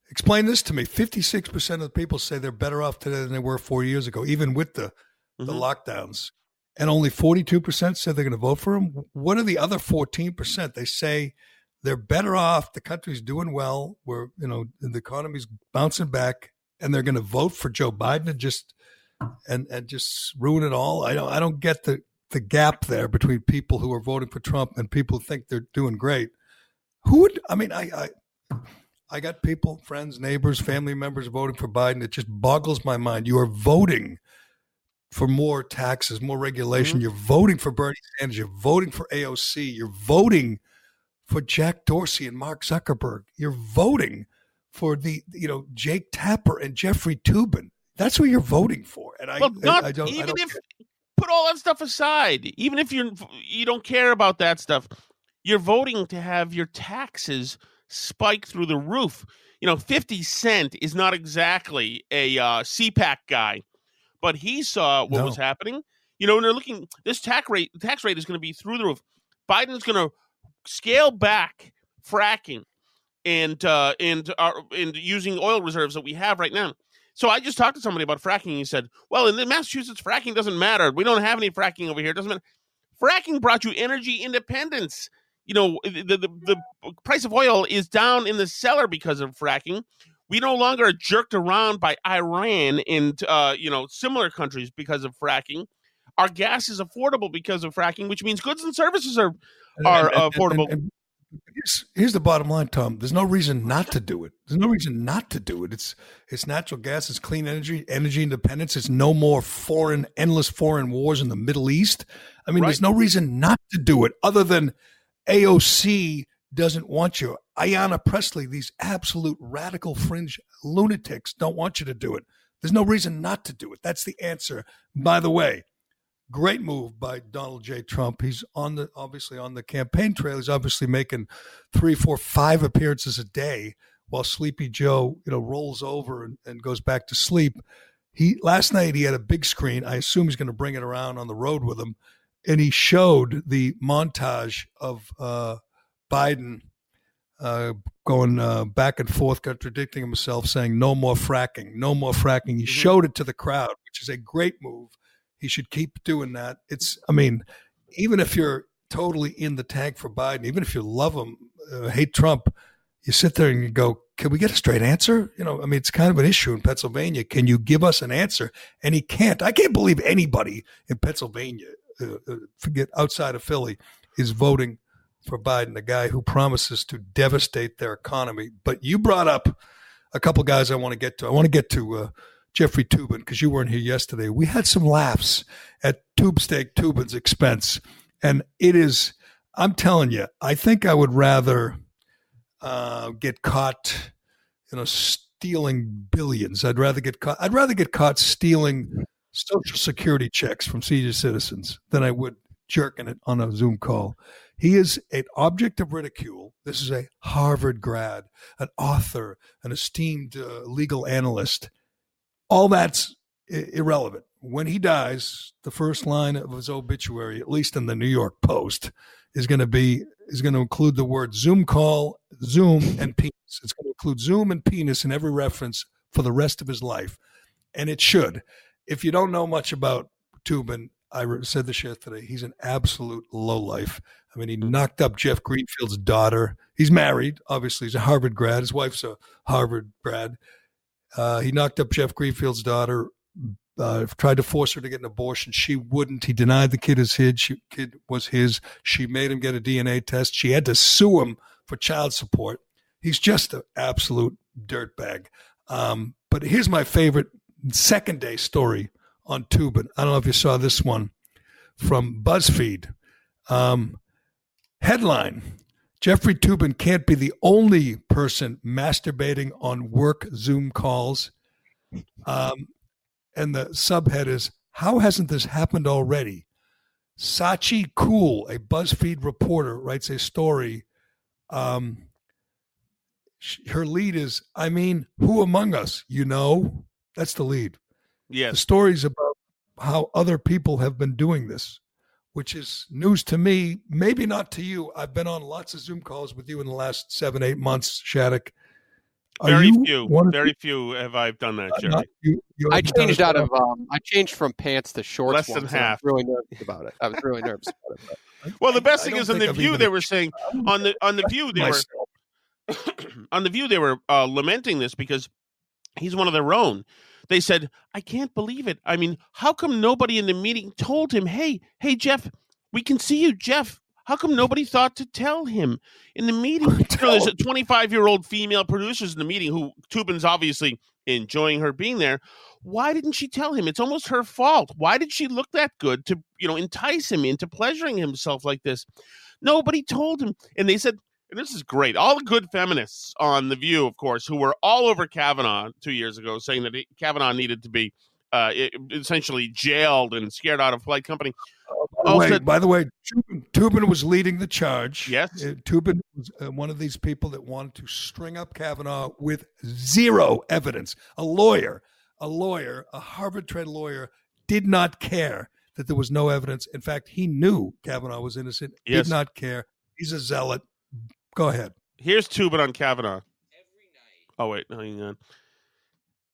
Explain this to me. Fifty-six percent of the people say they're better off today than they were four years ago, even with the mm-hmm. the lockdowns. And only forty-two percent said they're going to vote for him. What are the other fourteen percent? They say they're better off. The country's doing well. We're you know the economy's bouncing back, and they're going to vote for Joe Biden and just and and just ruin it all. I don't I don't get the the gap there between people who are voting for Trump and people who think they're doing great. Who would? I mean, I, I, I got people, friends, neighbors, family members voting for Biden. It just boggles my mind. You are voting for more taxes, more regulation. Mm-hmm. You're voting for Bernie Sanders. You're voting for AOC. You're voting for Jack Dorsey and Mark Zuckerberg. You're voting for the you know Jake Tapper and Jeffrey Toobin. That's what you're voting for. And I, well, not I, I don't, even I don't if put all that stuff aside. Even if you're you don't care about that stuff, you're voting to have your taxes spike through the roof. You know, Fifty Cent is not exactly a uh, CPAC guy, but he saw what no. was happening. You know, and they're looking. This tax rate, tax rate is going to be through the roof. Biden's going to scale back fracking and uh, and uh, and using oil reserves that we have right now. So I just talked to somebody about fracking. He said, "Well, in Massachusetts, fracking doesn't matter. We don't have any fracking over here. It doesn't matter. Fracking brought you energy independence. You know, the, the the price of oil is down in the cellar because of fracking. We no longer are jerked around by Iran and uh, you know similar countries because of fracking. Our gas is affordable because of fracking, which means goods and services are are and, and, affordable. And, Here's, here's the bottom line, Tom. There's no reason not to do it. There's no reason not to do it. It's it's natural gas. It's clean energy, energy independence. It's no more foreign, endless foreign wars in the Middle East. I mean, right. there's no reason not to do it, other than AOC doesn't want you. Ayanna Presley, these absolute radical fringe lunatics, don't want you to do it. There's no reason not to do it. That's the answer. By the way, Great move by Donald J. Trump. He's on the obviously on the campaign trail. He's obviously making three, four, five appearances a day while Sleepy Joe, you know, rolls over and, and goes back to sleep. He last night he had a big screen. I assume he's going to bring it around on the road with him, and he showed the montage of uh, Biden uh, going uh, back and forth, contradicting himself, saying no more fracking, no more fracking. He mm-hmm. showed it to the crowd, which is a great move. He should keep doing that. It's, I mean, even if you're totally in the tank for Biden, even if you love him, uh, hate Trump, you sit there and you go, can we get a straight answer? You know, I mean, it's kind of an issue in Pennsylvania. Can you give us an answer? And he can't. I can't believe anybody in Pennsylvania, uh, uh, forget outside of Philly, is voting for Biden, the guy who promises to devastate their economy. But you brought up a couple guys I want to get to. I want to get to uh, Jeffrey Toobin, because you weren't here yesterday. We had some laughs at Tube Steak Toobin's expense. And it is, I'm telling you, I think I would rather uh, get caught, you know, stealing billions. I'd rather get caught. I'd rather get caught stealing social security checks from senior citizens than I would jerking it on a Zoom call. He is an object of ridicule. This is a Harvard grad, an author, an esteemed uh, legal analyst. All that's I- irrelevant. When he dies, the first line of his obituary, at least in the New York Post, is going to be is going to include the word Zoom call, Zoom, and penis. It's going to include Zoom and penis in every reference for the rest of his life, and it should. If you don't know much about Toobin, I said this yesterday. He's an absolute lowlife. I mean, he mm-hmm. knocked up Jeff Greenfield's daughter. He's married, obviously. He's a Harvard grad. His wife's a Harvard grad. Uh, he knocked up Jeff Greenfield's daughter. Uh, tried to force her to get an abortion. She wouldn't. He denied the kid is his. She, kid was his. She made him get a DNA test. She had to sue him for child support. He's just an absolute dirtbag. Um, but here's my favorite second day story on Toobin. I don't know if you saw this one from BuzzFeed. Um, headline Jeffrey Toobin can't be the only person masturbating on work Zoom calls. Um, and the subhead is How hasn't this happened already? Scaachi Koul, a BuzzFeed reporter, writes a story. Um, her lead is, I mean, who among us, you know? That's the lead. Yeah. The stories about how other people have been doing this, which is news to me, maybe not to you. I've been on lots of Zoom calls with you in the last seven, eight months, Shattuck. Are Very you few, one of very few have I done that, Uh, Gerry. not you- you I changed out of um, I changed from pants to shorts. Less than once, and I was half. really nervous about it. I was really nervous about it. but- [LAUGHS] Well, the best I thing don't is on the I've View they were saying on the on the View they were [CLEARS THROAT] on the View they were uh, lamenting this because he's one of their own. They said, "I can't believe it. I mean, how come nobody in the meeting told him, hey, hey, Jeff, we can see you, Jeff." How come nobody thought to tell him in the [LAUGHS] meeting? You know, there's a 25 year old female producers in the meeting who Toobin's obviously enjoying her being there. Why didn't she tell him? It's almost her fault. Why did she look that good to, you know, entice him into pleasuring himself like this? Nobody told him. And they said, and this is great. All the good feminists on The View, of course, who were all over Kavanaugh two years ago, saying that he- Kavanaugh needed to be uh, essentially jailed and scared out of flight company. By the way, by the way, Toobin, Toobin was leading the charge. Yes. Uh, Toobin was uh, one of these people that wanted to string up Kavanaugh with zero evidence. A lawyer, a lawyer, a Harvard trained lawyer, did not care that there was no evidence. In fact, he knew Kavanaugh was innocent, Yes. did not care. He's a zealot. Go ahead. Here's Toobin on Kavanaugh. Oh wait, hang on.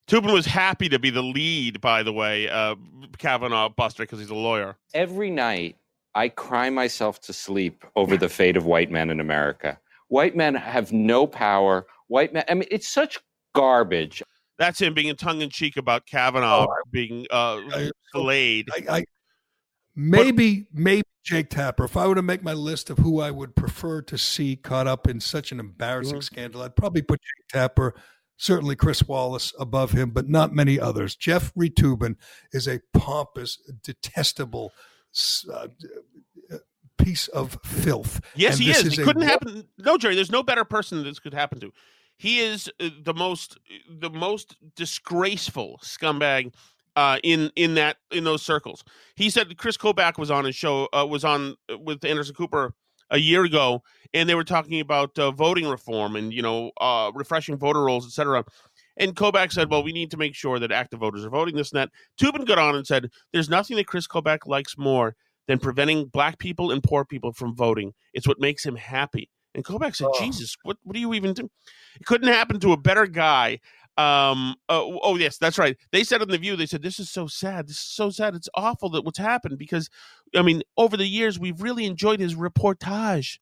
Toobin was happy to be the lead, by the way, uh, Kavanaugh Buster, because he's a lawyer. Every night, I cry myself to sleep over the fate of white men in America. White men have no power. White men, I mean, it's such garbage. That's him being tongue in cheek about Kavanaugh Oh, being uh, I- filleted. I, I maybe maybe Jake Tapper. If I were to make my list of who I would prefer to see caught up in such an embarrassing scandal, I'd probably put Jake Tapper, certainly Chris Wallace above him, but not many others. Jeffrey Toobin is a pompous, detestable uh, uh, piece of filth. Yes, And he is. It couldn't happen. No, Gerry. There's no better person this could happen to. He is uh, the most, the most disgraceful scumbag uh, in in that in those circles. He said Chris Kobach was on his show, uh, was on with Anderson Cooper a year ago, and they were talking about uh, voting reform and you know uh, refreshing voter rolls, etc. And Kobach said, "Well, we need to make sure that active voters are voting this and that." Toobin got on and said, "There's nothing that Chris Kobach likes more than preventing black people and poor people from voting. It's what makes him happy." And Kobach said, "Jesus, what what do you even do?" It couldn't happen to a better guy. Um. Oh, oh, yes, that's right. They said on the View, they said, "This is so sad. This is so sad. It's awful that what's happened because, I mean, over the years we've really enjoyed his reportage,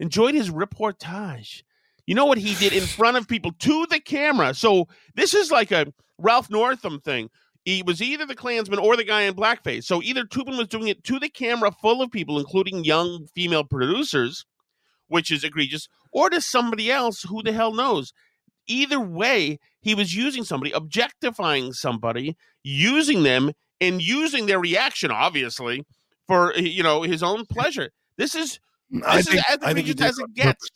enjoyed his reportage." You know what he did in front of people to the camera. So this is like a Ralph Northam thing. He was either the Klansman or the guy in blackface. So either Toobin was doing it to the camera full of people, including young female producers, which is egregious, or to somebody else who the hell knows. Either way, he was using somebody, objectifying somebody, using them, and using their reaction, obviously, for you know his own pleasure. This is mm, this I is think- as I think he egregious did as it gets.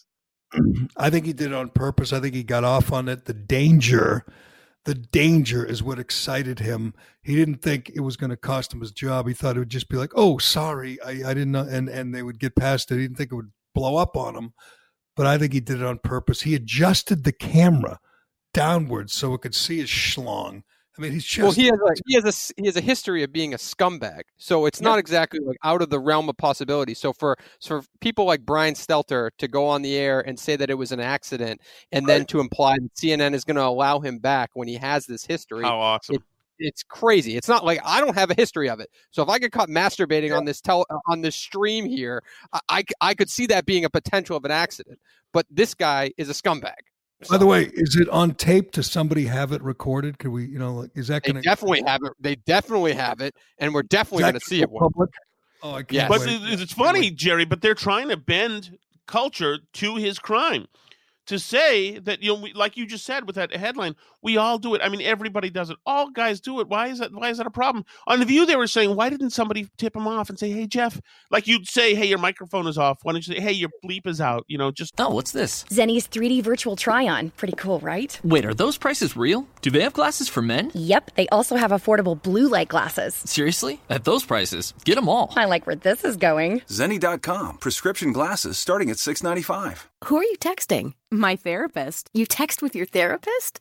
[CLEARS THROAT] I think he did it on purpose. I think he got off on it. The danger, the danger is what excited him. He didn't think it was going to cost him his job. He thought it would just be like, "Oh, sorry, I, I didn't know," and and they would get past it. He didn't think it would blow up on him. But I think he did it on purpose. He adjusted the camera downwards so it could see his schlong. I mean, he's just well, he has a he has a s- he has a history of being a scumbag, so it's not exactly like out of the realm of possibility. So for so for people like Brian Stelter to go on the air and say that it was an accident, and then to imply that CNN is going to allow him back when he has this history, How awesome! it- it's crazy. It's not like I don't have a history of it. So if I get caught masturbating on this tel- uh, on this stream here, I I could see that being a potential of an accident. But this guy is a scumbag. By the way, is it on tape? Does somebody have it recorded? Could we, you know, like, is that going to definitely have it. They definitely have it, and we're definitely going to see it. public? Oh, I can't Yes. But it- it's funny, Gerry. But they're trying to bend culture to his crime. To say that you know, we, like you just said with that headline, we all do it. I mean, everybody does it. All guys do it. Why is that? Why is that a problem? On the View, they were saying, why didn't somebody tip him off and say, "Hey, Jeff," like you'd say, "Hey, your microphone is off." Why don't you say, "Hey, your bleep is out"? You know, just Oh, what's this? Zenni's 3D virtual try on. Pretty cool, right? Wait, are those prices real? Do they have glasses for men? Yep, they also have affordable blue light glasses. Seriously? At those prices, get them all. I like where this is going. Zenni.com. Prescription glasses starting at 695. Who are you texting? My therapist. You text with your therapist?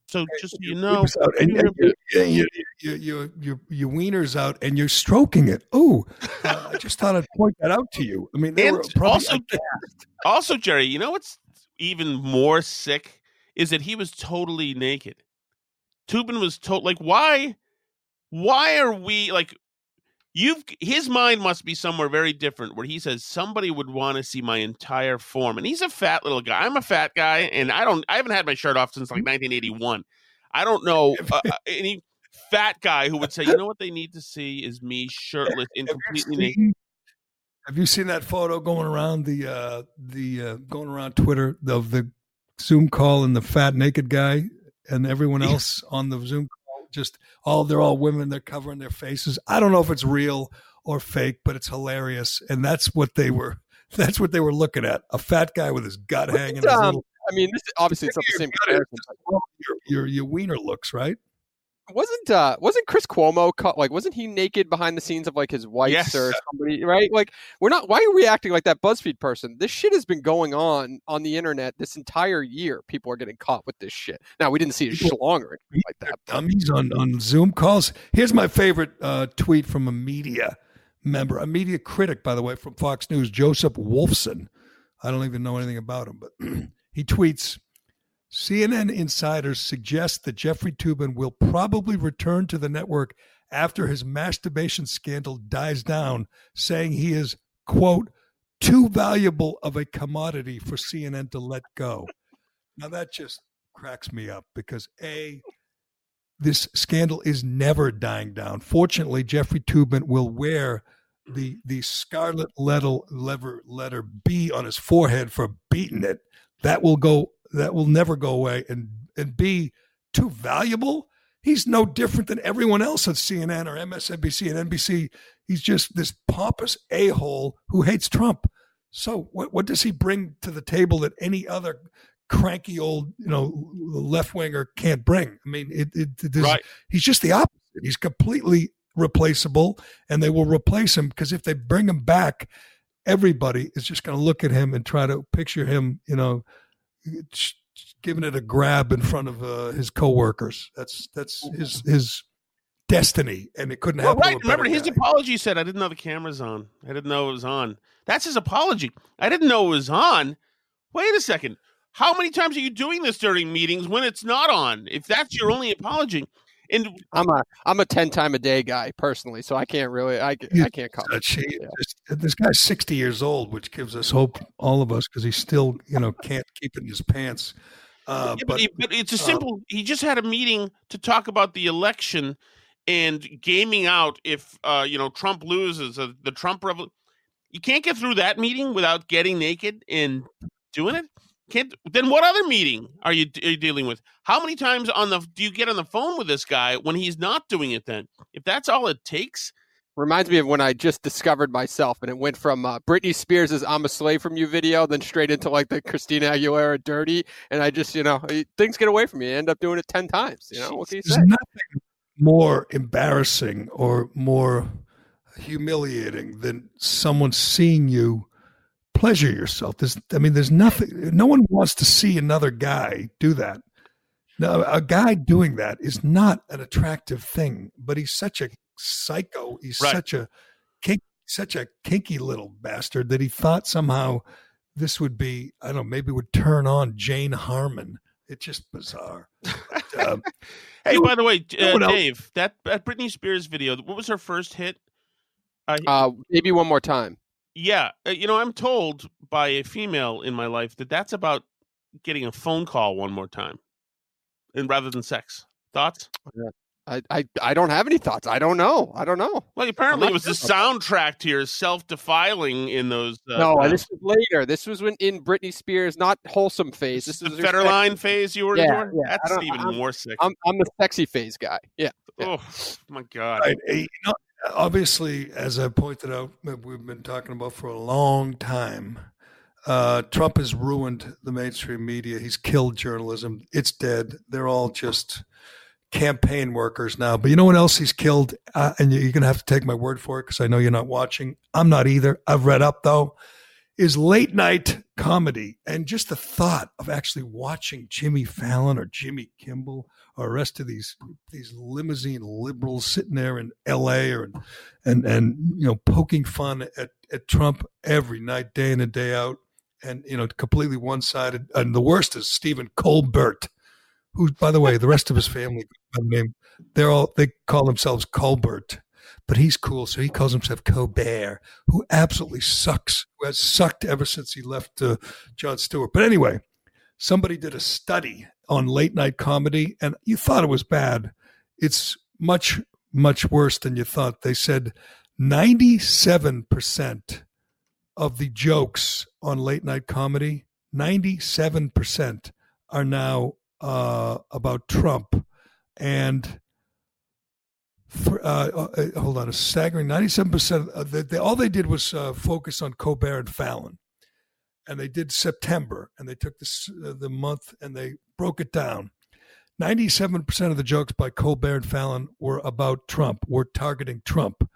So just so you know. And, and you, you, you, you, you, you, your wiener's out and you're stroking it. Oh, uh, I just thought I'd point that out to you. I mean, they and were also, also, Gerry, you know what's even more sick is that he was totally naked. Toobin was told, like, why? Why are we like? You've his mind must be somewhere very different where he says somebody would want to see my entire form, and he's a fat little guy. I'm a fat guy, and I don't. I haven't had my shirt off since like 1981. I don't know uh, [LAUGHS] uh, any fat guy who would say, you know what they need to see is me shirtless [LAUGHS] and completely naked. Have you seen that photo going around the uh, the uh, going around Twitter of the Zoom call and the fat naked guy and everyone else on the Zoom Just all they're all women. They're covering their faces. I don't know if it's real or fake, but it's hilarious, and that's what they were. [LAUGHS] That's what they were looking at. A fat guy with his gut hanging. His Um, little, I mean, this obviously it's not the same your, your your wiener looks right. Wasn't uh wasn't Chris Cuomo caught like wasn't he naked behind the scenes of like his wife Yes. or somebody right like we're not why are we acting like that BuzzFeed person this shit has been going on on the internet this entire year people are getting caught with this shit now we didn't see his schlong or anything like that dummies on, on Zoom calls. Here's my favorite uh, tweet from a media member, a media critic, by the way, from Fox News, Joseph Wulfsohn. I don't even know anything about him, but [CLEARS THROAT] he tweets CNN insiders suggest that Jeffrey Toobin will probably return to the network after his masturbation scandal dies down, saying he is, quote, too valuable of a commodity for CNN to let go. Now that just cracks me up because A, this scandal is never dying down. Fortunately, Jeffrey Toobin will wear the the scarlet letter lever letter B on his forehead for beating it. That will go. That will never go away. And and B, too valuable. He's no different than everyone else at CNN or MSNBC and NBC. He's just this pompous a hole who hates Trump. So what what does he bring to the table that any other cranky old you know left winger can't bring? I mean, it, it, it is, Right. he's just the opposite. He's completely replaceable, and they will replace him because if they bring him back, everybody is just going to look at him and try to picture him, you know, giving it a grab in front of uh, his coworkers. That's that's his his destiny, and it couldn't Well, happen. right. Remember, his guy. apology said, "I didn't know the camera's on. I didn't know it was on." That's his apology. I didn't know it was on. Wait a second. How many times are you doing this during meetings when it's not on? If that's your only apology, and I'm a I'm a ten time a day guy personally, so I can't really I, I can't comment. Such- he- just- this guy's 60 years old, which gives us hope, all of us, because he still, you know, can't keep it in his pants. Uh, Yeah, but, but, but it's a uh, simple. he just had a meeting to talk about the election and gaming out if uh, you know Trump loses uh, the Trump revolution. You can't get through that meeting without getting naked and doing it. Can't. Then what other meeting are you, are you dealing with? How many times on the do you get on the phone with this guy when he's not doing it? Then if that's all it takes, Reminds me of when I just discovered myself, and it went from uh, Britney Spears' "I'm a Slave from You" video, then straight into like the Christina Aguilera "Dirty," and I just you know things get away from me. I end up doing it ten times. You know what can you there's say? nothing more embarrassing or more humiliating than someone seeing you pleasure yourself. There's, I mean, there's nothing. No one wants to see another guy do that. No, a guy doing that is not an attractive thing. But he's such a psycho. He's Right. such a kink, such a kinky little bastard that he thought somehow this would be. I don't know. Maybe would turn on Jane Harmon. It's just bizarre. But, [LAUGHS] um, hey, by the way, uh, Dave, that that Britney Spears video. What was her first hit? Uh, Uh, maybe one more time. Yeah, uh, you know, I'm told by a female in my life that that's about getting a phone call one more time, and rather than sex. Thoughts? I, I I don't have any thoughts. I don't know. I don't know. Well, apparently it was the soundtrack to your self-defiling in those. Uh, no, times. this was later. This was when in Britney Spears, not wholesome phase. This the is her sex- Federline phase you were Yeah, doing. yeah, That's even I'm- more sick. I'm I'm the sexy phase guy. Yeah. Oh my god! Right. eh, You know, obviously, as I pointed out, we've been talking about for a long time. Uh, Trump has ruined the mainstream media. He's killed journalism. It's dead. They're all just campaign workers now. But you know what else he's killed? Uh, and you're going to have to take my word for it because I know you're not watching. I'm not either. I've read up though. Is late night comedy and just the thought of actually watching Jimmy Fallon or Jimmy Kimmel or the rest of these these limousine liberals sitting there in L.A. or and and you know poking fun at at Trump every night, day in and day out, and you know completely one sided. And the worst is Stephen Colbert, who, by the way, the rest of his family they're all they call themselves Colbert, but he's cool, so he calls himself Colbert, who absolutely sucks, who has sucked ever since he left uh, Jon Stewart. But anyway, somebody did a study on late night comedy, and you thought it was bad. It's much much worse than you thought. They said ninety seven percent of the jokes on late night comedy, ninety seven percent are now uh, about Trump and for, uh, uh, hold on, a staggering 97%. Of the, they, all they did was uh, focus on Colbert and Fallon. And they did September, and they took this, uh, the month and they broke it down. 97% of the jokes by Colbert and Fallon were about Trump, were targeting Trump.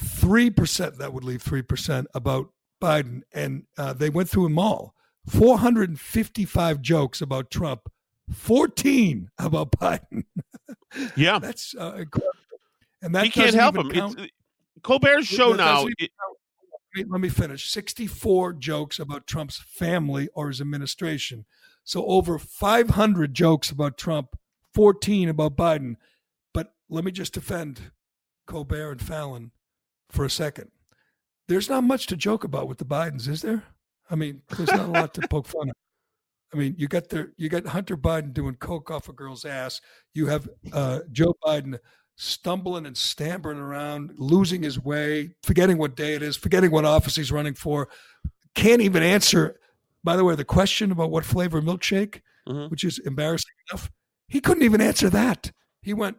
3%, that would leave 3% about Biden. And uh, they went through them all 455 jokes about Trump, 14 about [LAUGHS] Biden. Yeah, that's uh, incredible. And that he can't help him. count- It's, Colbert's show now. doesn't even count- Wait, let me finish. 64 jokes about Trump's family or his administration. So over 500 jokes about Trump, 14 about Biden. But let me just defend Colbert and Fallon for a second. There's not much to joke about with the Bidens, is there? I mean, there's not a lot to poke fun at. I mean, you got there, you got Hunter Biden doing coke off a girl's ass. You have uh, Joe Biden stumbling and stammering around, losing his way, forgetting what day it is, forgetting what office he's running for. Can't even answer. By the way, the question about what flavor milkshake, which is embarrassing enough, he couldn't even answer that. He went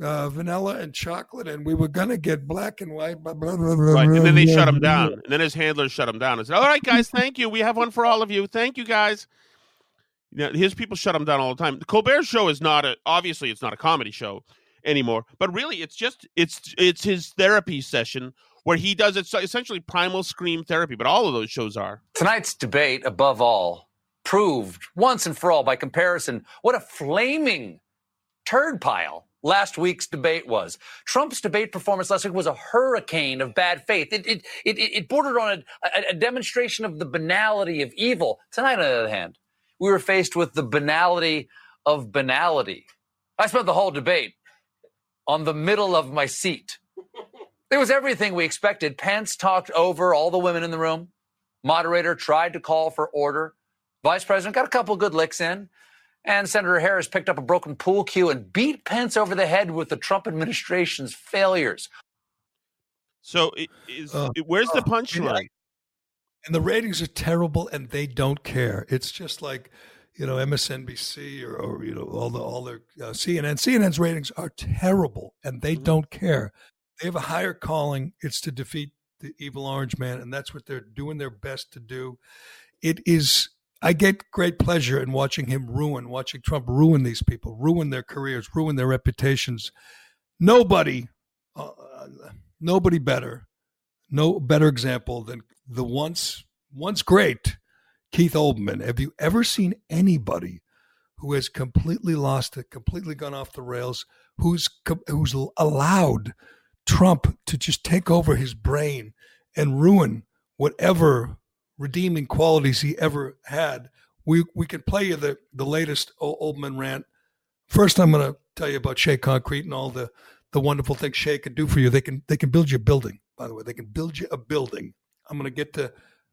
uh, vanilla and chocolate, and we were gonna get black and white. Blah, blah, blah, blah, Right, and then they shut him down. And then his handlers shut him down and said, "All right, guys, thank you. We have one for all of you. Thank you, guys." You know, his people shut him down all the time. The Colbert Show is not a obviously it's not a comedy show anymore, but really it's just it's it's his therapy session where he does it's essentially primal scream therapy. But all of those shows are. Tonight's debate, above all, proved once and for all by comparison what a flaming turd pile last week's debate was. Trump's debate performance last week was a hurricane of bad faith. It, it, it, it bordered on a, a, a demonstration of the banality of evil. Tonight, on the other hand, we were faced with the banality of banality. I spent the whole debate on the middle of my seat. It was everything we expected. Pence talked over all the women in the room. Moderator tried to call for order. Vice President got a couple good licks in. And Senator Harris picked up a broken pool cue and beat Pence over the head with the Trump administration's failures. So, is, uh, where's the punchline? And the ratings are terrible, and they don't care. It's just like you know MSNBC or, or you know all the all their uh, CNN. CNN's ratings are terrible, and they mm-hmm. don't care. They have a higher calling. It's to defeat the evil orange man, and that's what they're doing their best to do. It is. I get great pleasure in watching him ruin, watching Trump ruin these people, ruin their careers, ruin their reputations. Nobody, uh, nobody better, no better example than the once once great Keith Olbermann. Have you ever seen anybody who has completely lost it, completely gone off the rails, who's who's allowed Trump to just take over his brain and ruin whatever redeeming qualities he ever had. We we can play you the the latest Olbermann rant. First, I'm going to tell you about Shea Concrete and all the the wonderful things Shea can do for you. They can they can build you a building. By the way, they can build you a building. I'm going to get to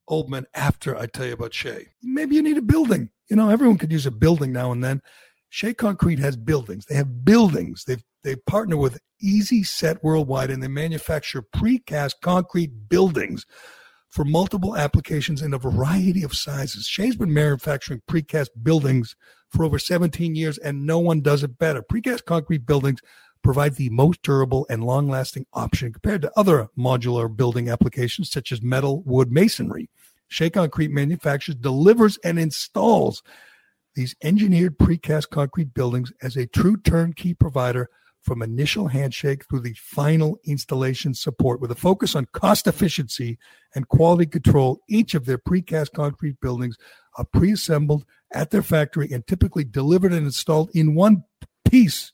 Olbermann after I tell you about Shea. Maybe you need a building. You know, everyone could use a building now and then. Shea Concrete has buildings. They have buildings. They've they partner with Easi-Set Worldwide and they manufacture precast concrete buildings for multiple applications in a variety of sizes. Shea's been manufacturing precast buildings for over 17 years and no one does it better. Precast concrete buildings provide the most durable and long lasting option compared to other modular building applications such as metal, wood, masonry. Shea Concrete manufactures, delivers, and installs these engineered precast concrete buildings as a true turnkey provider from initial handshake through the final installation support with a focus on cost efficiency and quality control. Each of their precast concrete buildings are pre-assembled at their factory and typically delivered and installed in one piece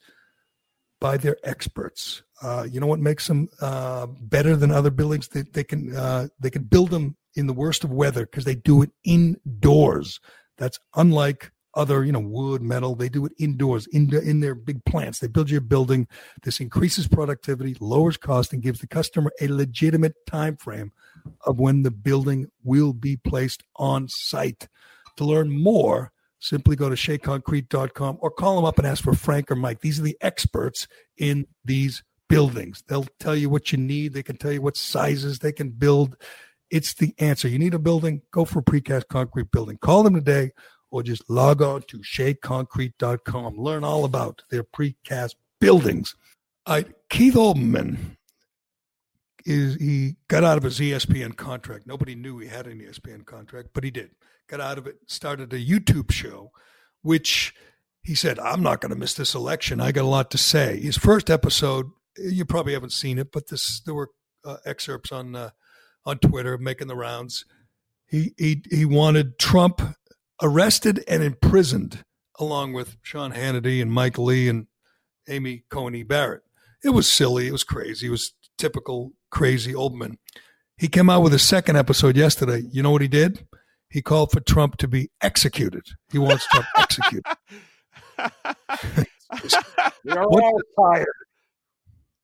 by their experts. Uh, you know what makes them uh, better than other buildings? They, they can uh, they can build them in the worst of weather because they do it indoors. That's unlike other, you know, wood, metal. They do it indoors, in, in their big plants. They build you a building. This increases productivity, lowers cost, and gives the customer a legitimate time frame of when the building will be placed on site. To learn more, simply go to sheaconcrete.com or call them up and ask for Frank or Mike. These are the experts in these buildings. They'll tell you what you need. They can tell you what sizes they can build. It's the answer. You need a building, go for a precast concrete building. Call them today or just log on to sheaconcrete.com. Learn all about their precast buildings. Keith Olbermann is he got out of his ESPN contract. Nobody knew he had an ESPN contract, but he did. Got out of it, started a YouTube show, which he said, I'm not going to miss this election. I got a lot to say. His first episode, you probably haven't seen it, but this there were uh, excerpts on uh, on Twitter making the rounds. He he he wanted Trump arrested and imprisoned along with Sean Hannity and Mike Lee and Amy Coney Barrett. It was silly. It was crazy. It was typical crazy Olbermann. He came out with a second episode yesterday. You know what he did? He called for Trump to be executed. He wants Trump [LAUGHS] executed. [LAUGHS] We're all tired.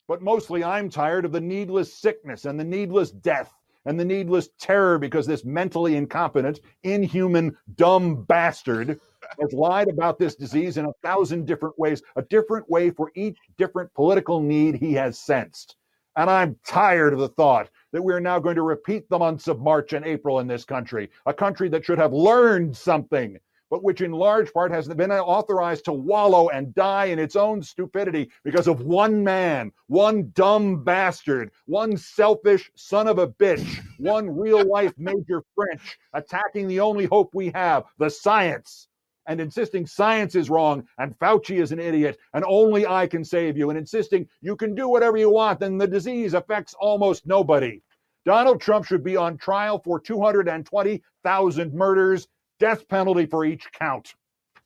But mostly I'm tired of the needless sickness and the needless death and the needless terror because this mentally incompetent, inhuman, dumb bastard has lied about this disease in a thousand different ways, a different way for each different political need he has sensed. And I'm tired of the thought that we're now going to repeat the months of March and April in this country, a country that should have learned something but which in large part has been authorized to wallow and die in its own stupidity because of one man, one dumb bastard, one selfish son of a bitch, one real life Major French attacking the only hope we have, the science. And insisting science is wrong and Fauci is an idiot and only I can save you, and insisting you can do whatever you want and the disease affects almost nobody. Donald Trump should be on trial for 220,000 murders death penalty for each count.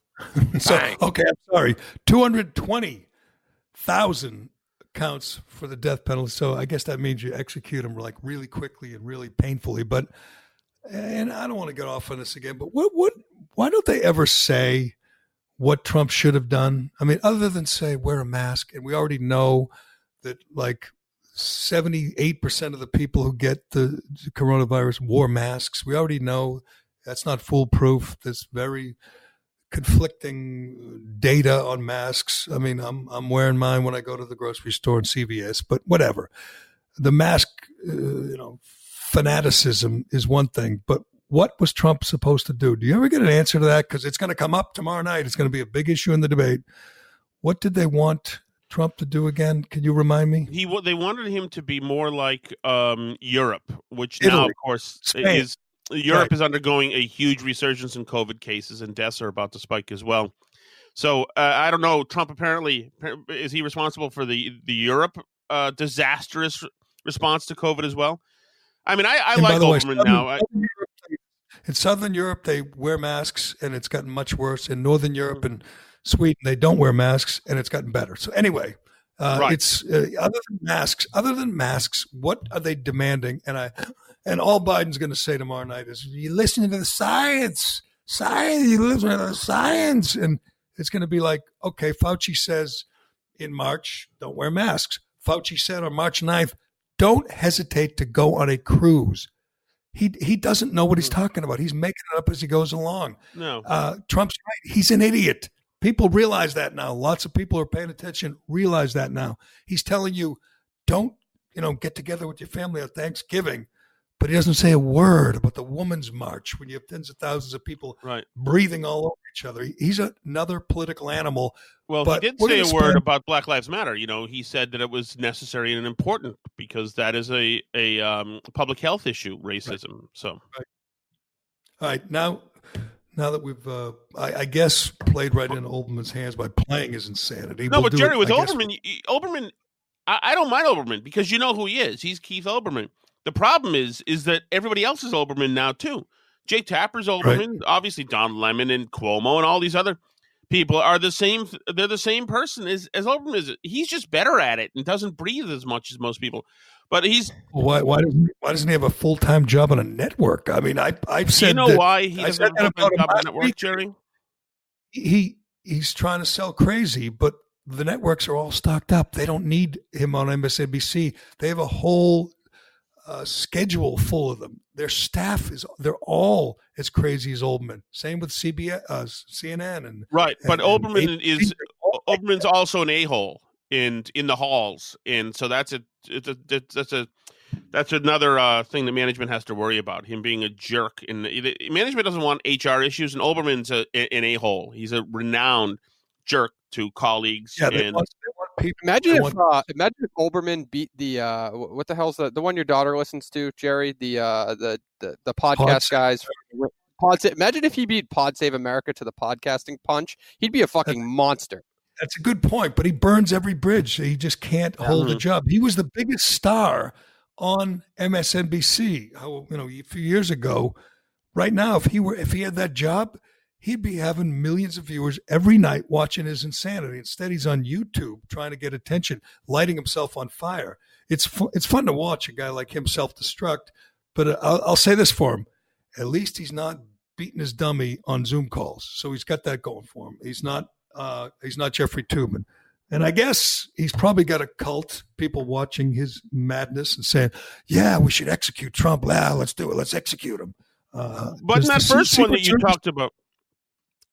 [LAUGHS] so okay, I'm sorry, two hundred twenty thousand counts for the death penalty. So I guess that means you execute them like really quickly and really painfully. But and I don't want to get off on this again, but what what why don't they ever say what Trump should have done? I mean, other than say wear a mask, and we already know that like 78% of the people who get the coronavirus wore masks. We already know that's not foolproof. There's very conflicting data on masks. I mean, I'm I'm wearing mine when I go to the grocery store and CVS, but whatever. The mask, uh, you know, fanaticism is one thing, but what was Trump supposed to do? Do you ever get an answer to that? Because it's going to come up tomorrow night. It's going to be a big issue in the debate. What did they want Trump to do again? Can you remind me? He they wanted him to be more like um, Europe, which Italy. now, of course, Spain. is Europe Right. is undergoing a huge resurgence in COVID cases, and deaths are about to spike as well. So uh, I don't know. Trump apparently is he responsible for the the Europe uh, disastrous response to COVID as well? I mean, I, I like the way, Olbermann now. I, Southern Europe, they- in Southern Europe, they wear masks, and it's gotten much worse. In Northern Europe and Sweden, they don't wear masks, and it's gotten better. So anyway, uh, Right. it's uh, other than masks. Other than masks, what are they demanding? And I and all Biden's going to say tomorrow night is, "You listening to the science, science. You listen to the science," and it's going to be like, okay, Fauci says in March, don't wear masks. Fauci said on March 9th, don't hesitate to go on a cruise. He he doesn't know what he's talking about. He's making it up as he goes along. no, Uh, Trump's right. He's an idiot. People realize that now. Lots of people are paying attention. Realize that now. He's telling you, don't you know, get together with your family on Thanksgiving, but he doesn't say a word about the Women's March when you have tens of thousands of people right. breathing all over each other. He's another political animal. Well, he did say a gonna word about Black Lives Matter. You know, he said that it was necessary and important because that is a a um, public health issue, racism. So All right, now, now that we've, uh, I, I guess, played right into Olbermann's hands by playing his insanity. no, we'll but Gerry, it, with I guess, Olbermann, y- y- Olbermann, I, I don't mind Olbermann because you know who he is. He's Keith Olbermann. The problem is, is that everybody else is Olbermann now too. Jake Tapper's Olbermann, obviously Don Lemon and Cuomo and all these other people are the same. They're the same person as as Olbermann is. He's just better at it and doesn't breathe as much as most people. But he's Why, why, doesn't, why doesn't he have a full time job on a network? I mean, I, I've said you know that- why he I doesn't have a job on last network. Gerry? He he's trying to sell crazy, but the networks are all stocked up. They don't need him on MSNBC. They have a whole uh, schedule full of them. Their staff is they're all as crazy as Oldman. Same with CBS, uh, CNN, and Right, but and- and Olbermann ABC. is Olbermann's also an a hole in in the halls, and so that's a it's a that's a that's another uh, thing that management has to worry about. Him being a jerk, and the- management doesn't want HR issues, and Olbermann's a, an a hole. He's a renowned jerk to colleagues. Yeah, and want, they want people. Imagine if uh, imagine if Olbermann beat the uh, what the hell's the the one your daughter listens to, Gerry, the uh, the, the the podcast Pod- guys. Pod Imagine if he beat Pod Save America to the podcasting punch. He'd be a fucking monster. That's a good point, but he burns every bridge. He just can't hold a job. He was the biggest star on MSNBC. How you know a few years ago. Right now, if he were if he had that job, he'd be having millions of viewers every night watching his insanity. Instead, he's on YouTube trying to get attention, lighting himself on fire. It's fu- it's fun to watch a guy like him self destruct. But uh, I'll, I'll say this for him: at least he's not beating his dummy on Zoom calls, so he's got that going for him. He's not uh, he's not Jeffrey Toobin. And I guess he's probably got a cult, people watching his madness and saying, yeah, we should execute Trump. Yeah, let's do it. Let's execute him. Uh, But in that first one that you talked about,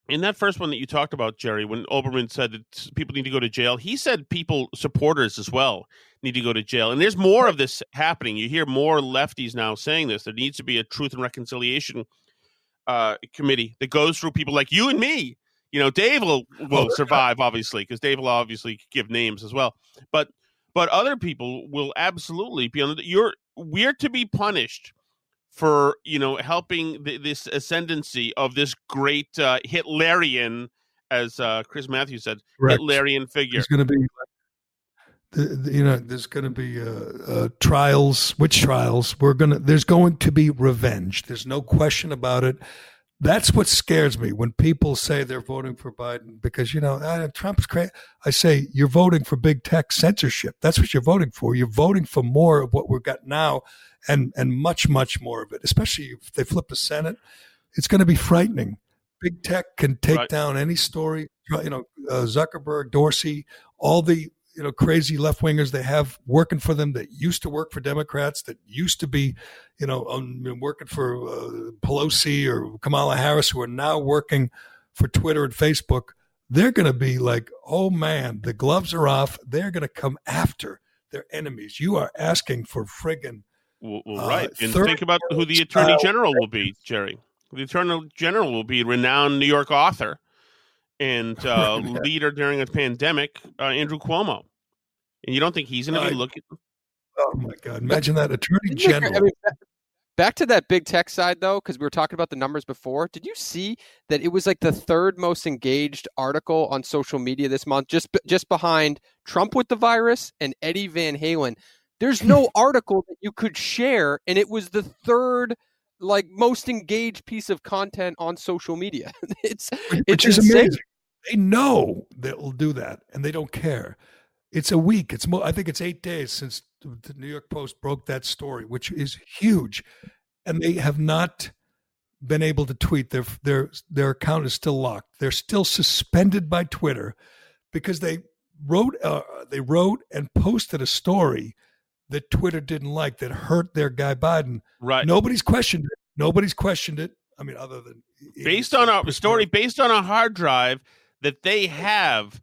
in that first one that you talked about, Gerry, when Olbermann said that people need to go to jail, he said people, supporters as well, need to go to jail. And there's more of this happening. You hear more lefties now saying this. There needs to be a truth and reconciliation uh, committee that goes through people like you and me. You know, Dave will will survive obviously because Dave will obviously give names as well. But but other people will absolutely be on the. You're we're to be punished for you know helping th- this ascendancy of this great uh, Hitlerian, as uh, Chris Matthews said, Correct. Hitlerian figure. There's going to be, you know, there's going to be uh, uh, trials. Which trials? We're going to. There's going to be revenge. There's no question about it. That's what scares me when people say they're voting for Biden because you know uh, Trump's crazy. I say you're voting for big tech censorship. That's what you're voting for. You're voting for more of what we've got now, and and much much more of it. Especially if they flip the Senate, it's going to be frightening. Big tech can take Right. down any story. You know, uh, Zuckerberg, Dorsey, all the you know crazy left wingers they have working for them that used to work for Democrats, that used to be you know um, working for uh, Pelosi or Kamala Harris, who are now working for Twitter and Facebook. They're going to be like, oh man, the gloves are off. They're going to come after their enemies. You are asking for friggin' Well, well, Uh, right. And think about who the attorney general will be, Gerry. The attorney general will be a renowned New York author and [LAUGHS] uh, Yeah. leader during a pandemic, uh, Andrew Cuomo. And you don't think he's going to be looking? Oh my God! Imagine that attorney Isn't it cra- general. I mean, back to that big tech side though, because we were talking about the numbers before. Did you see that it was like the third most engaged article on social media this month, just just behind Trump with the virus and Eddie Van Halen? There's no [LAUGHS] article that you could share, and it was the third like most engaged piece of content on social media. [LAUGHS] it's which it's is insane. amazing. They know that will do that, and they don't care. It's a week. It's mo- I think it's eight days since the New York Post broke that story, which is huge, and they have not been able to tweet. Their their their account is still locked. They're still suspended by Twitter because they wrote uh, they wrote and posted a story that Twitter didn't like that hurt their guy Biden. Right. Nobody's questioned it. Nobody's questioned it. I mean, other than based on a story based on a hard drive that they have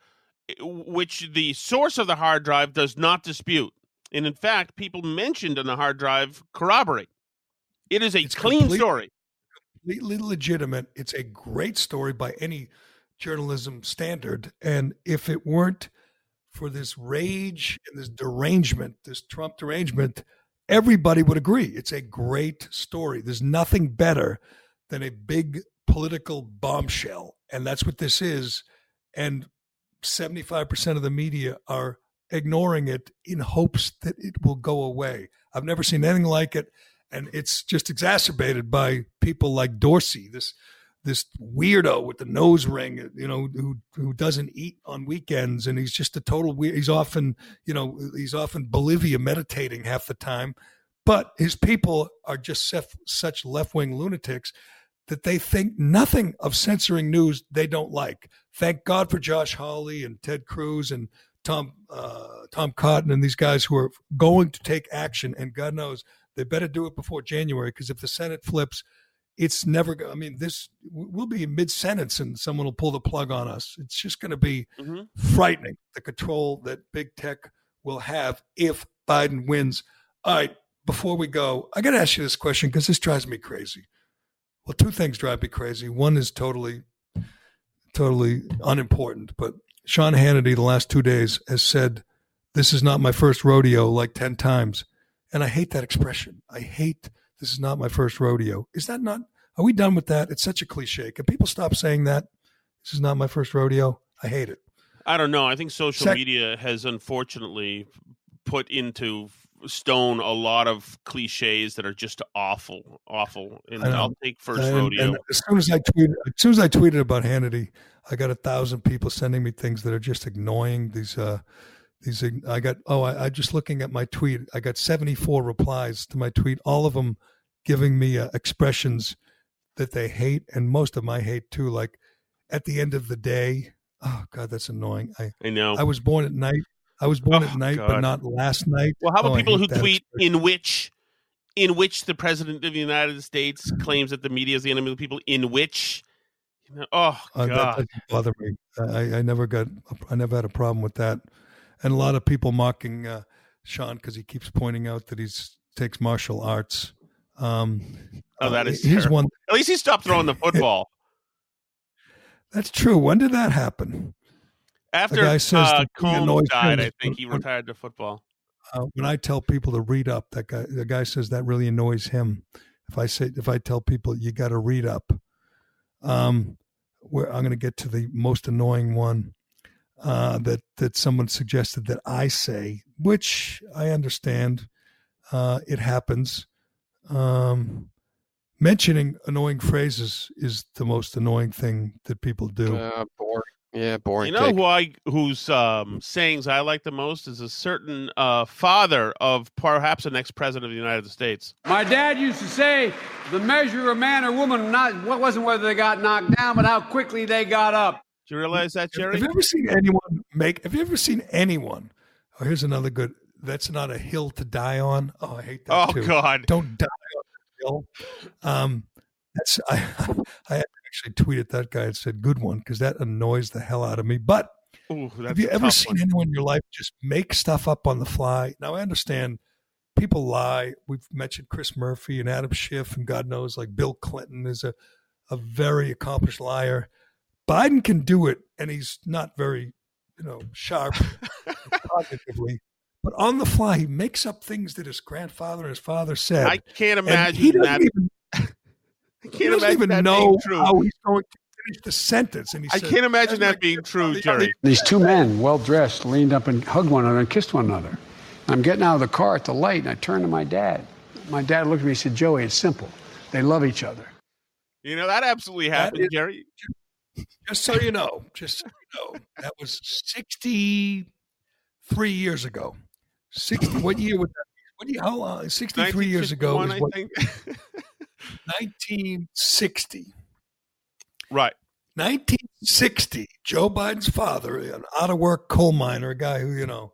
which the source of the hard drive does not dispute and in fact people mentioned on the hard drive corroborate it is a clean complete- story completely legitimate. It's a great story by any journalism standard. And if it weren't for this rage and this derangement, this Trump derangement, everybody would agree. It's a great story. There's nothing better than a big political bombshell. And that's what this is. And 75% of the media are ignoring it in hopes that it will go away. I've never seen anything like it. And it's just exacerbated by people like Dorsey, this this weirdo with the nose ring, you know, who who doesn't eat on weekends, and he's just a total weird. He's often, you know, he's often Bolivia meditating half the time, but his people are just sef- such left wing lunatics that they think nothing of censoring news they don't like. Thank God for Josh Hawley and Ted Cruz and Tom uh, Tom Cotton and these guys who are going to take action. And God knows they better do it before January because if the Senate flips, it's never. go- I mean, this we'll be mid sentence and someone will pull the plug on us. It's just going to be Mhm. frightening the control that big tech will have if Biden wins. All right, before we go, I got to ask you this question because this drives me crazy. Well, two things drive me crazy. One is totally, totally unimportant, but Sean Hannity the last two days has said, "This is not my first rodeo," like ten times, and I hate that expression. I hate this is not my first rodeo. Is that not? Are we done with that? It's such a cliche. Can people stop saying that? This is not my first rodeo. I hate it. i don't know i think social Sec- media has unfortunately put into stone a lot of cliches that are just awful awful and i'll take first And- rodeo and as soon as I tweeted, as soon as I tweeted about Hannity, I got a thousand people sending me things that are just annoying. These, uh, these, I got. Oh, I, I just looking at my tweet. I got seventy four replies to my tweet. All of them giving me uh, expressions that they hate, and most of my hate too. Like at the end of the day, oh god, that's annoying. I I know. I was born at night. I was born at Oh, night, but not last night. Well, how about Oh, people who tweet in which, in which the president of the United States claims that the media is the enemy of the people? In which, you know, oh Uh, that god, doesn't bother me. I, I never got, I never had a problem with that. And a lot of people mocking uh, Sean because he keeps pointing out that he's takes martial arts. Um, oh that uh, is. terrible. one. At least he stopped throwing the football [LAUGHS] That's true. When did that happen? after uh, Colmes died. I think he retired to football. Uh, when I tell people to read up, that guy, the guy says that really annoys him. If I say, if I tell people you got to read up, um, where I'm going to get to the most annoying one uh, that that someone suggested that I say, which I understand. Uh, it happens. Um, mentioning annoying phrases is the most annoying thing that people do. Uh, boring. Yeah, boring. You know take. who I whose um, sayings I like the most is a certain uh, father of perhaps the next president of the United States. My dad used to say, "The measure of man or woman not what wasn't whether they got knocked down, but how quickly they got up." Do you realize that, Gerry? Have you ever seen anyone make? Have you ever seen anyone? Oh, here's another good. That's not a hill to die on. Oh, I hate that. Oh, too. God. Don't die on the hill. Um, that's [LAUGHS] I. I actually tweeted that guy and said, "Good one," because that annoys the hell out of me. But Ooh, have you ever seen one. anyone in your life just make stuff up on the fly? Now I understand people lie. We've mentioned Chris Murphy and Adam Schiff, and God knows, like Bill Clinton is a a very accomplished liar. Biden can do it, and he's not very, you know, sharp [LAUGHS] cognitively. But on the fly, he makes up things that his grandfather and his father said. I can't imagine he doesn't that. Even, I can't doesn't imagine even that know being true. how he's going to finish the sentence. And he I said, can't imagine that being true, Gerry. These two men, well dressed, leaned up and hugged one another and kissed one another. I'm getting out of the car at the light, and I turned to my dad. My dad looked at me and said, "Joey, it's simple. They love each other." You know that absolutely happened, is- Gerry. Just so you know, just so you know, that was 63 years ago. 60, what year was that? What year, how long? 63 years ago. 1961, is I what- think. 1960. Right. 1960, Joe Biden's father, an out of work coal miner, a guy who, you know,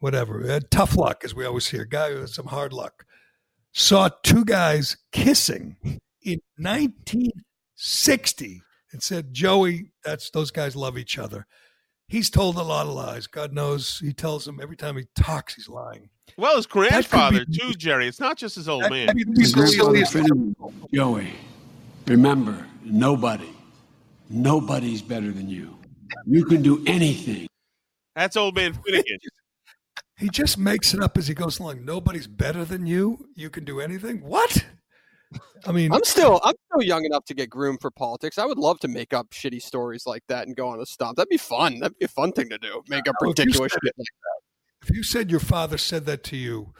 whatever, had tough luck, as we always hear, a guy who had some hard luck, saw two guys kissing in 1960 and said, Joey, that's those guys love each other. He's told a lot of lies. God knows he tells them every time he talks, he's lying. Well, his could be- grandfather too, Gerry. It's not just his old man. could be the His grandfather Joey, remember, nobody, nobody's better than you. You can do anything. That's old man Finnegan. He just makes it up as he goes along. Nobody's better than you. You can do anything. What? I mean, I'm still I'm still young enough to get groomed for politics. I would love to make up shitty stories like that and go on a stomp. That'd be fun. That'd be a fun thing to do. Make up ridiculous said shit. it- If you said your father said that to you,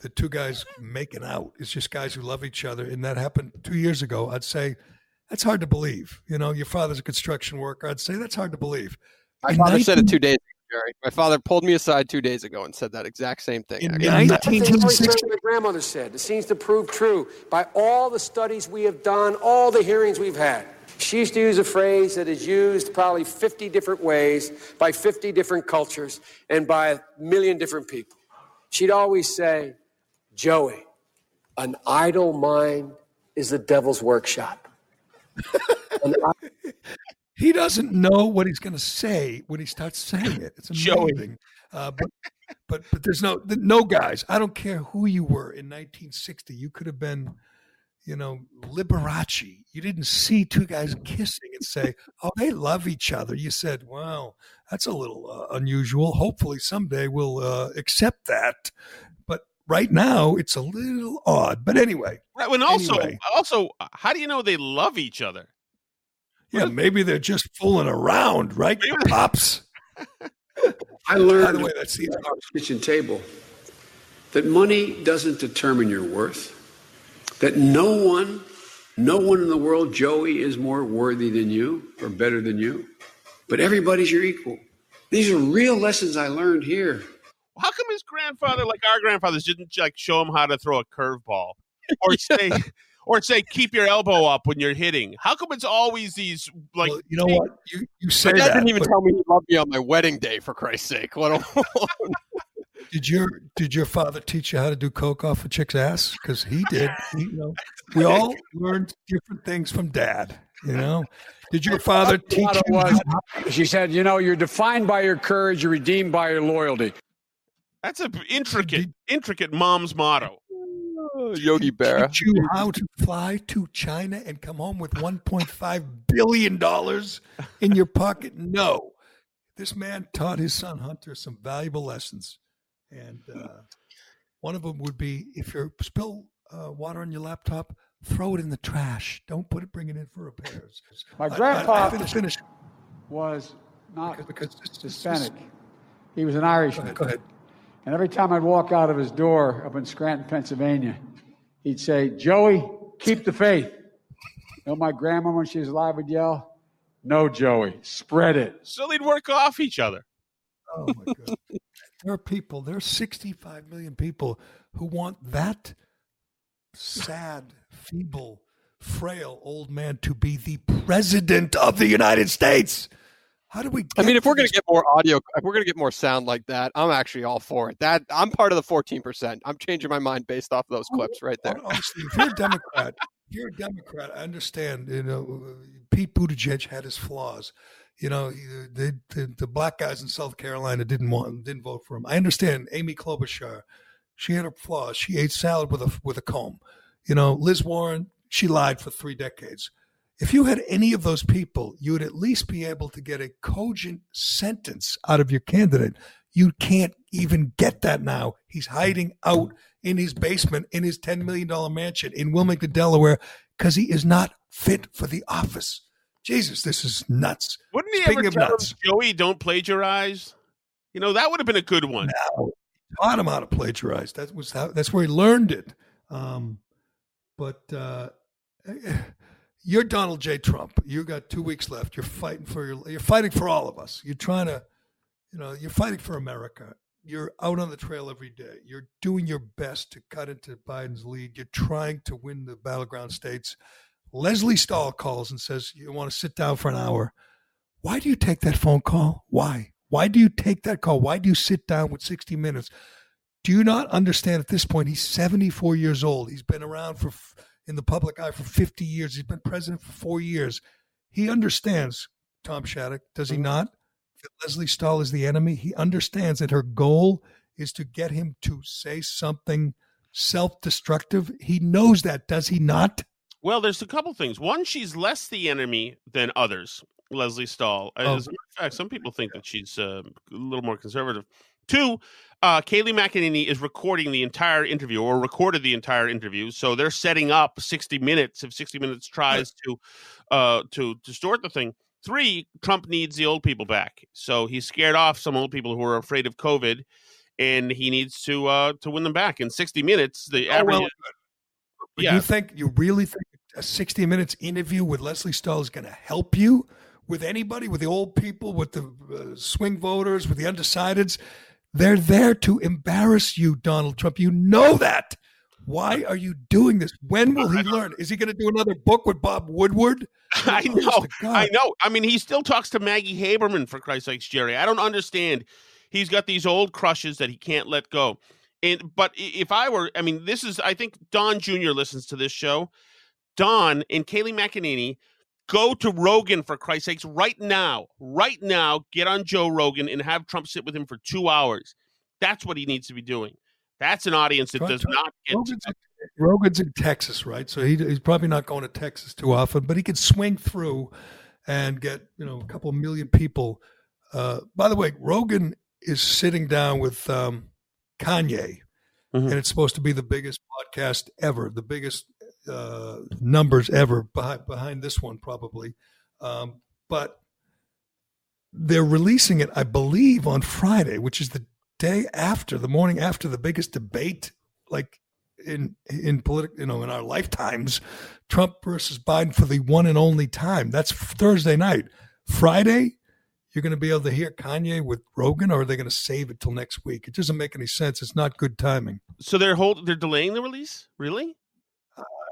the two guys making out it's just guys who love each other, and that happened two years ago, I'd say that's hard to believe. You know, your father's a construction worker. I'd say that's hard to believe. My In father said it two days ago, Gerry. My father pulled me aside two days ago and said that exact same thing. In actually. my grandmother said. It seems to prove true by all the studies we have done, all the hearings we've had. She used to use a phrase that is used probably 50 different ways by 50 different cultures and by a million different people. She'd always say, Joey, an idle mind is the devil's workshop. [LAUGHS] An i- He doesn't know what he's going to say when he starts saying it. It's amazing. Uh, but but but there's no no guys. I don't care who you were in 1960. You could have been, you know, Liberace. You didn't see two guys kissing and say, [LAUGHS] "Oh, they love each other." You said, "Wow, that's a little uh, unusual. Hopefully, someday we'll uh, accept that." But right now, it's a little odd. But anyway, Right. When also, Anyway. also, how do you know they love each other? Yeah, maybe they're just fooling around, right, [LAUGHS] pops? I learned By the way, that's the kitchen table that money doesn't determine your worth. That no one, no one in the world, Joey, is more worthy than you or better than you. But everybody's your equal. These are real lessons I learned here. How come his grandfather, like our grandfathers, didn't like show him how to throw a curveball, or [LAUGHS] say, or say, keep your elbow up when you're hitting? How come it's always these like? you know what? You you say My dad that. didn't even but tell me he loved me on my wedding day, for Christ's sake. Let alone [LAUGHS] did your did your father teach you how to do coke off a chick's ass? Because he did. He, you know, we [LAUGHS] all learned different things from dad. You know, did your father teach you? was, she said, you know, you're defined by your courage, you're redeemed by your loyalty. That's a intricate, intricate mom's motto. [LAUGHS] Yogi Berra. teach you how to fly to China and come home with 1.5 billion dollars in your pocket? No, this man taught his son Hunter some valuable lessons, and uh, one of them would be if you spill uh, water on your laptop, throw it in the trash. Don't put it, bring it in for repairs. My I- I- grandpa- finish, finish. was not because this- this- Hispanic. He was an Irishman. Go ahead. And every time I'd walk out of his door up in Scranton, Pennsylvania, he'd say, Joey, keep the faith. You know, my grandma when she was alive would yell, "No, Joey, spread it." So they'd work off each other. Oh my god! there are people. There are 65 million people who want that sad, feeble, frail old man to be the president of the United States. How do we? I mean, if we're going to get more audio, if we're going to get more sound like that, I'm actually all for it. That I'm part of the 14. percent I'm changing my mind based off of those clips right there. honestly, if you're a Democrat, if you're a Democrat, I understand. You know, Pete Buttigieg had his flaws. You know, the, the, the black guys in South Carolina didn't want didn't vote for him. I understand. Amy Klobuchar, she had her flaws. She ate salad with a with a comb. You know, Liz Warren, she lied for three decades. If you had any of those people, you would at least be able to get a cogent sentence out of your candidate. You can't even get that now. He's hiding out in his basement in his $10 million mansion in Wilmington, Delaware, because he is not fit for the office. Jesus, this is nuts. Wouldn't he Speaking ever tell nuts. Joey, don't plagiarize? You know, that would have been a good one. No, taught him how to plagiarize. That was how, that's where he learned it. Um, but uh, you're Donald J. Trump. You got two weeks left. You're fighting for your. You're fighting for all of us. You're trying to, you know, you're fighting for America. You're out on the trail every day. You're doing your best to cut into Biden's lead. You're trying to win the battleground states. Lesley Stahl calls and says, "You want to sit down for an hour." Why do you take that phone call? Why? Why do you take that call? Why do you sit down with 60 Minutes? Do you not understand at this point? He's 74 years old. He's been around for in the public eye for 50 years. He's been president for four years. He understands, Tom Shattuck, does he not? That Lesley Stahl is the enemy. He understands that her goal is to get him to say something self destructive. He knows that, does he not? Well, there's a couple things. One, she's less the enemy than others. Lesley Stahl. Oh. As a matter of fact, some people think that she's uh, a little more conservative. Two, uh, Kayleigh McEnany is recording the entire interview or recorded the entire interview, so they're setting up 60 Minutes if 60 Minutes tries to uh, to distort the thing. Three, Trump needs the old people back, so he's scared off some old people who are afraid of COVID, and he needs to uh, to win them back in 60 Minutes. The Oh, average, well, yeah, You think you really think a 60 minutes interview with Lesley Stahl is going to help you with anybody, with the old people, with the uh, swing voters, with the undecideds? They're there to embarrass you, Donald Trump. You know that. Why are you doing this? When will he learn? Is he going to do another book with Bob Woodward? [LAUGHS] I know. I know. I mean, he still talks to Maggie Haberman for Christ's sakes, Gerry. I don't understand. He's got these old crushes that he can't let go. And but if I were, I mean, this is. I think Don Jr. listens to this show. Don and Kayleigh McEnany go to Rogan for Christ's sakes right now. Right now, get on Joe Rogan and have Trump sit with him for two hours. That's what he needs to be doing. That's an audience that Try- does not get. Rogan's, Rogan's in Texas, right? So he, he's probably not going to Texas too often, but he could swing through and get you know a couple million people. Uh, by the way, Rogan is sitting down with um, Kanye, and it's supposed to be the biggest podcast ever, the biggest uh, numbers ever behind behind this one probably. Um, but they're releasing it, I believe, on Friday, which is the day after, the morning after the biggest debate, like in in political, you know, in our lifetimes, Trump versus Biden for the one and only time. That's Thursday night. Friday, you're going to be able to hear Kanye with Rogan, or are they going to save it till next week? It doesn't make any sense. It's not good timing. So they're hold. They're delaying the release. Really?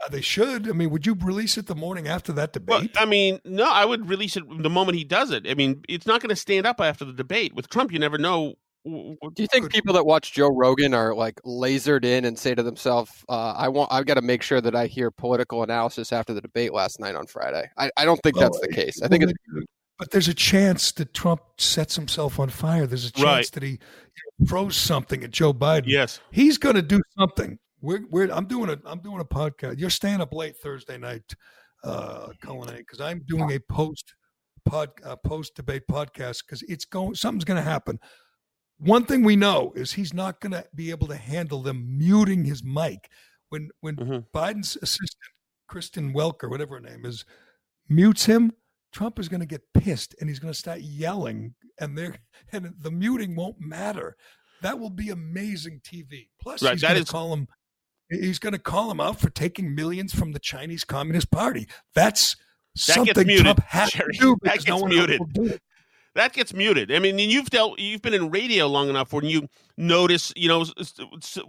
Uh, they should. I mean, would you release it the morning after that debate? Well, I mean, no, I would release it the moment he does it. I mean, it's not going to stand up after the debate. With Trump, you never know. Do you think people that watch Joe Rogan are like lasered in and say to themselves, uh, "I want, I've got to make sure that I hear political analysis after the debate last night on Friday"? I, I don't think that's the case. I think Well, it's But there's a chance that Trump sets himself on fire. There's a chance Right. that he throws something at Joe Biden. Yes, he's going to do something. We're, we're, I'm doing a I'm doing a podcast. You're staying up late Thursday night, uh, Cullen, because I'm doing a post pod uh, post debate podcast because it's going something's going to happen. One thing we know is he's not going to be able to handle them muting his mic when when Biden's assistant Kristen Welker, whatever her name is, mutes him. Trump is going to get pissed and he's going to start yelling, and they and the muting won't matter. That will be amazing TV. Plus, Right, he's going to call him He's going to call him out for taking millions from the Chinese Communist Party. That's That something muted. Trump has Gerry. to do that because gets no one muted. else will do it. That gets muted. I mean, you've dealt, you've been in radio long enough when you notice, you know,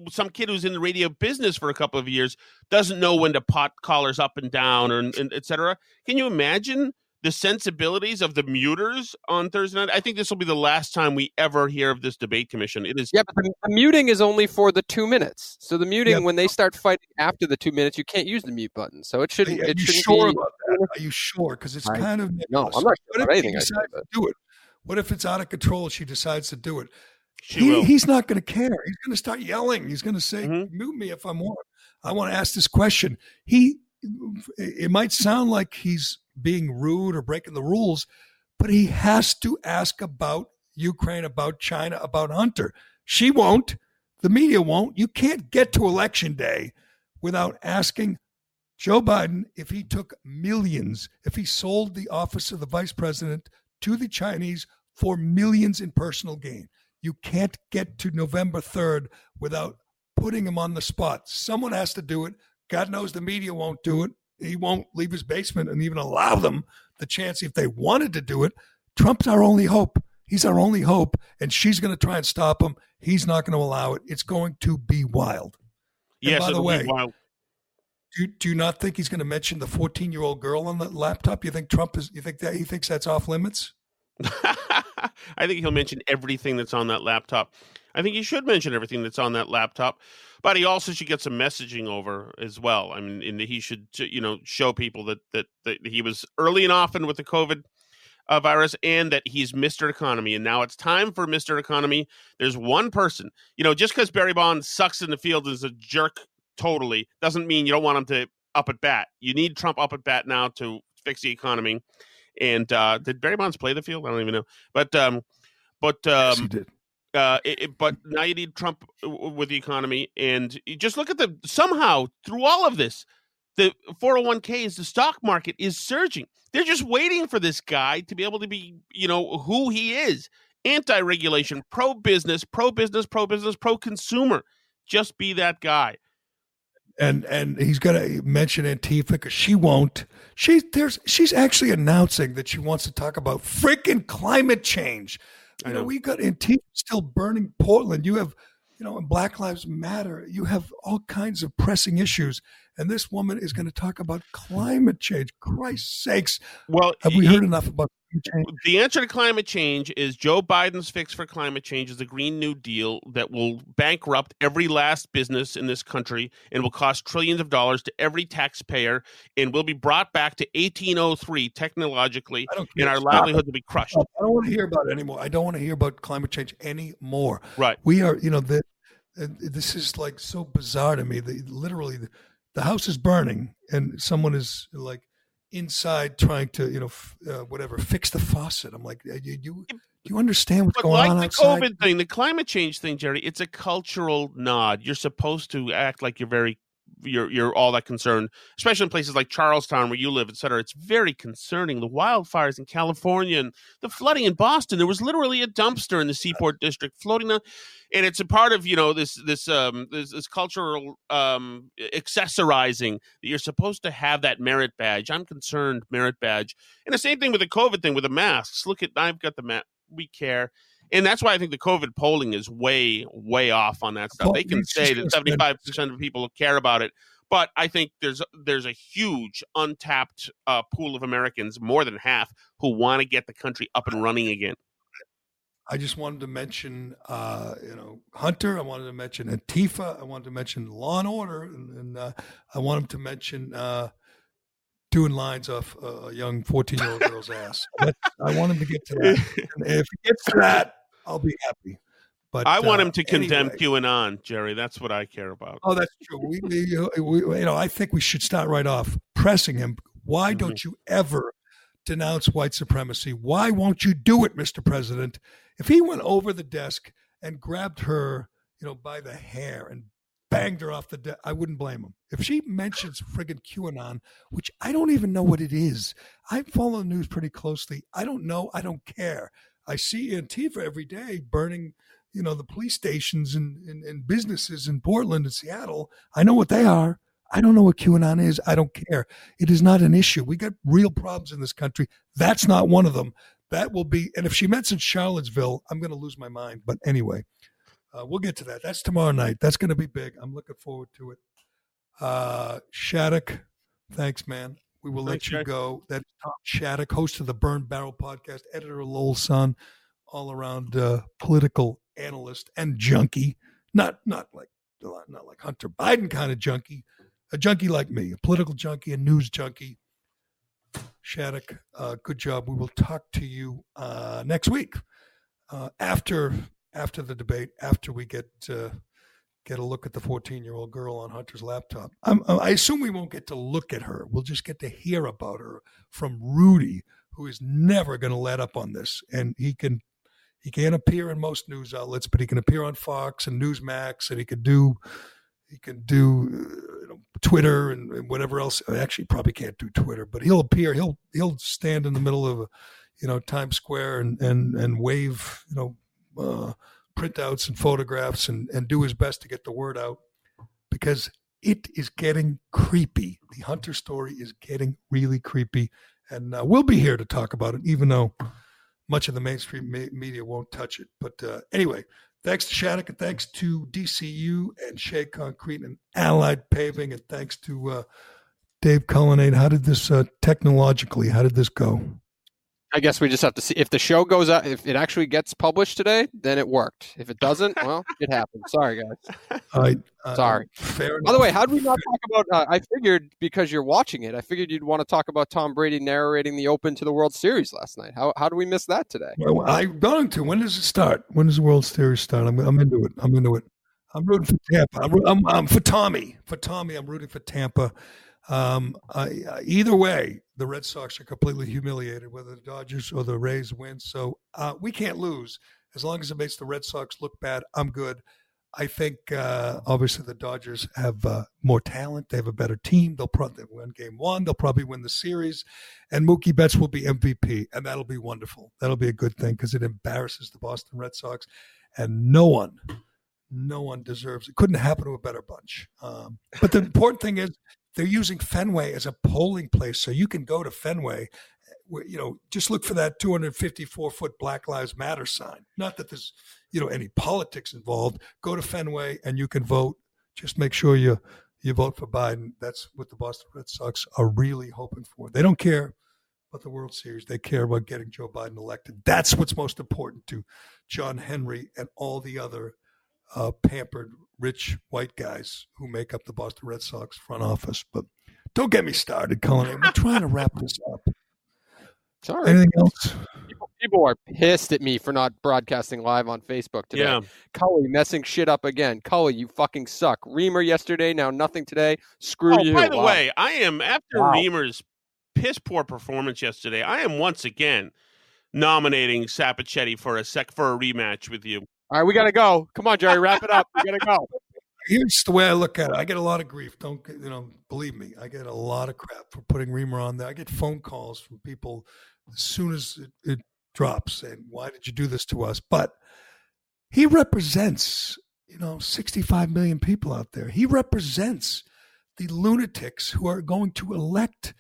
some kid who's in the radio business for a couple of years doesn't know when to pot collars up and down, or and et cetera. Can you imagine the sensibilities of the muters on Thursday night? I think this will be the last time we ever hear of this debate commission. It is Yeah, but the, the muting is only for the two minutes. So the muting, Yeah. when they start fighting after the two minutes, you can't use the mute button. So it shouldn't. you, are it you shouldn't sure be. about that? Are you sure? Because it's I- kind of no. I'm not sure What about if he anything I said, decides to do it? What if it's out of control? She decides to do it. She He- will. he's not going to care. He's going to start yelling. He's going to say, Mm-hmm. "Mute me if I want. I want to ask this question." He. It might sound like he's being rude or breaking the rules, but he has to ask about Ukraine, about China, about Hunter. She won't. The media won't. You can't get to election day without asking Joe Biden if he took millions, if he sold the office of the vice president to the Chinese for millions in personal gain. You can't get to November 3rd without putting him on the spot. Someone has to do it. God knows the media won't do it. He won't leave his basement and even allow them the chance if they wanted to do it. Trump's our only hope. He's our only hope, and she's going to try and stop him. He's not going to allow it. It's going to be wild. And yes, by the way, wild. do do you not think he's going to mention the 14 year old girl on the laptop? You think Trump is? You think that he thinks that's off limits? [LAUGHS] I think he'll mention everything that's on that laptop. I think he should mention everything that's on that laptop, but he also should get some messaging over as well. I mean, and he should, you know, show people that that, that he was early and often with the COVID uh, virus, and that he's Mr. Economy, and now it's time for Mr. Economy. There's one person, you know, just because Barry Bonds sucks in the field and is a jerk totally doesn't mean you don't want him to up at bat. You need Trump up at bat now to fix the economy. And uh, did Barry Bonds play the field? I don't even know. But um, but um, he did. Uh, it, it- but now you need Trump with the economy, and just look at the somehow through all of this, the 401ks, the stock market is surging. They're just waiting for this guy to be able to be, you know, who he is. Anti-regulation, pro-business, pro-business, pro-business, pro-consumer. Just be that guy. and and he's going to mention Antifa because she won't. She there's she's actually announcing that she wants to talk about freaking climate change. You know, we got Antifa still burning Portland. You have, you know, and Black Lives Matter. You have all kinds of pressing issues, and this woman is going to talk about climate change. Christ's sakes! Well, have we he- heard enough about? The answer to climate change is Joe Biden's fix for climate change is the Green New Deal that will bankrupt every last business in this country and will cost trillions of dollars to every taxpayer and will be brought back to 1803 technologically, and our it. will be crushed. I don't want to hear about it anymore. I don't want to hear about climate change anymore. Right. We are, you know, the, uh, this is like so bizarre to me. The, literally, the, the house is burning, and someone is like inside trying to, you know, f- uh, whatever, fix the faucet. I'm like, you, you, you understand what's But going like on the outside? COVID thing, the climate change thing, Gerry, it's a cultural nod. You're supposed to act like you're very you're you're all that concerned, especially in places like Charlestown where you live, et cetera. It's very concerning. The wildfires in California and the flooding in Boston. There was literally a dumpster in the Seaport District floating on, and it's a part of you know this this um this, this cultural um accessorizing that you're supposed to have that merit badge. I'm concerned merit badge, and the same thing with the COVID thing with the masks. Look at I've got the mask. We care. And that's why I think the COVID polling is way, way off on that stuff. Well, They can say that seventy five percent of people care about it, but I think there's there's a huge untapped uh, pool of Americans, more than half, who want to get the country up and running again. I just wanted to mention, uh, you know, Hunter. I wanted to mention Antifa. I wanted to mention Law and Order, and, and uh, I wanted to mention uh, doing lines off a young fourteen-year-old girl's ass. I want him to get to that. And if he gets to that, I'll be happy. But I want uh, him to condemn. QAnon, Gerry. That's what I care about. Oh, that's true. We, we, we, you know, I think we should start right off pressing him. Why Mm-hmm. don't you ever denounce white supremacy? Why won't you do it, Mr. President? If he went over the desk and grabbed her, you know, by the hair and banged her off the desk, I wouldn't blame him. If she mentions friggin' QAnon, which I don't even know what it is, I follow the news pretty closely. I don't know. I don't care. I see Antifa every day burning you know, the police stations and, and, and businesses in Portland and Seattle. I know what they are. I don't know what QAnon is. I don't care. It is not an issue. We got real problems in this country. That's not one of them. That will be, and if she mentions Charlottesville, I'm going to lose my mind. But anyway, uh, we'll get to that. That's tomorrow night. That's going to be big. I'm looking forward to it. Uh, Shattuck, thanks, man. We will let you go. That is Tom Shattuck, host of the Burn Barrel podcast, editor of Lowell Sun, all around uh, political analyst and junkie. Not not like not like Hunter Biden kind of junkie, a junkie like me, a political junkie, a news junkie. Shattuck, uh, good job. We will talk to you uh, next week uh, after after the debate, after we get uh, get a look at the 14 year old girl on Hunter's laptop. I'm, I assume we won't get to look at her. We'll just get to hear about her from Rudy, who is never going to let up on this, and he can. He can't appear in most news outlets, but he can appear on Fox and Newsmax, and he could do he can do uh, you know, Twitter and, and whatever else. Actually, probably can't do Twitter, but he'll appear. He'll he'll stand in the middle of, you know, Times Square and and and wave, you know, uh, printouts and photographs and and do his best to get the word out because it is getting creepy. The Hunter story is getting really creepy, and uh, we'll be here to talk about it, even though much of the mainstream me- media won't touch it. But uh, anyway, thanks to Shattuck and thanks to DCU and Shea Concrete and Allied Paving and thanks to uh, Dave Cullinane. How did this uh, technologically? How did this go? I guess we just have to see if the show goes out. If it actually gets published today, then it worked. If it doesn't, [LAUGHS] well, it happened. Sorry, guys. I, uh, Sorry. Fair By the way, how did we not talk about? Uh, I figured because you're watching it, I figured you'd want to talk about Tom Brady narrating the Open to the World Series last night. How how do we miss that today? Well, I'm going to. When does it start? When does the World Series start? I'm, I'm into it. I'm into it. I'm rooting for Tampa. I'm, I'm, I'm for Tommy. For Tommy, I'm rooting for Tampa. Um, I, uh, either way, the Red Sox are completely humiliated, whether the Dodgers or the Rays win. So uh, we can't lose as long as it makes the Red Sox look bad. I'm good. I think uh, obviously the Dodgers have uh, more talent. They have a better team. They'll probably win game one. They'll probably win the series, and Mookie Betts will be MVP, and that'll be wonderful. That'll be a good thing because it embarrasses the Boston Red Sox, and no one, no one deserves it. Couldn't happen to a better bunch. Um, but the important thing is they're using Fenway as a polling place, so you can go to Fenway. You know, just look for that 254 foot Black Lives Matter sign. Not that there's, you know, any politics involved. Go to Fenway and you can vote. Just make sure you you vote for Biden. That's what the Boston Red Sox are really hoping for. They don't care about the World Series. They care about getting Joe Biden elected. That's what's most important to John Henry and all the other uh, pampered rich white guys who make up the Boston Red Sox front office. But don't get me started, Cullen. We're trying to wrap this up. Sorry. Anything else? People, people are pissed at me for not broadcasting live on Facebook today. Yeah. Cully messing shit up again. Cully, you fucking suck. Reamer yesterday, now nothing today. Screw oh, you. by the Wow. way, I am after Wow. Reamer's piss poor performance yesterday. I am once again nominating Sapichetti for a sec for a rematch with you. All right, we gotta go. Come on, Gerry, wrap it up. We gotta go. Here's the way I look at it. I get a lot of grief. Don't you know? Believe me, I get a lot of crap for putting Reamer on there. I get phone calls from people as soon as it, it drops saying, "Why did you do this to us?" But he represents, you know, 65 million people out there. He represents the lunatics who are going to elect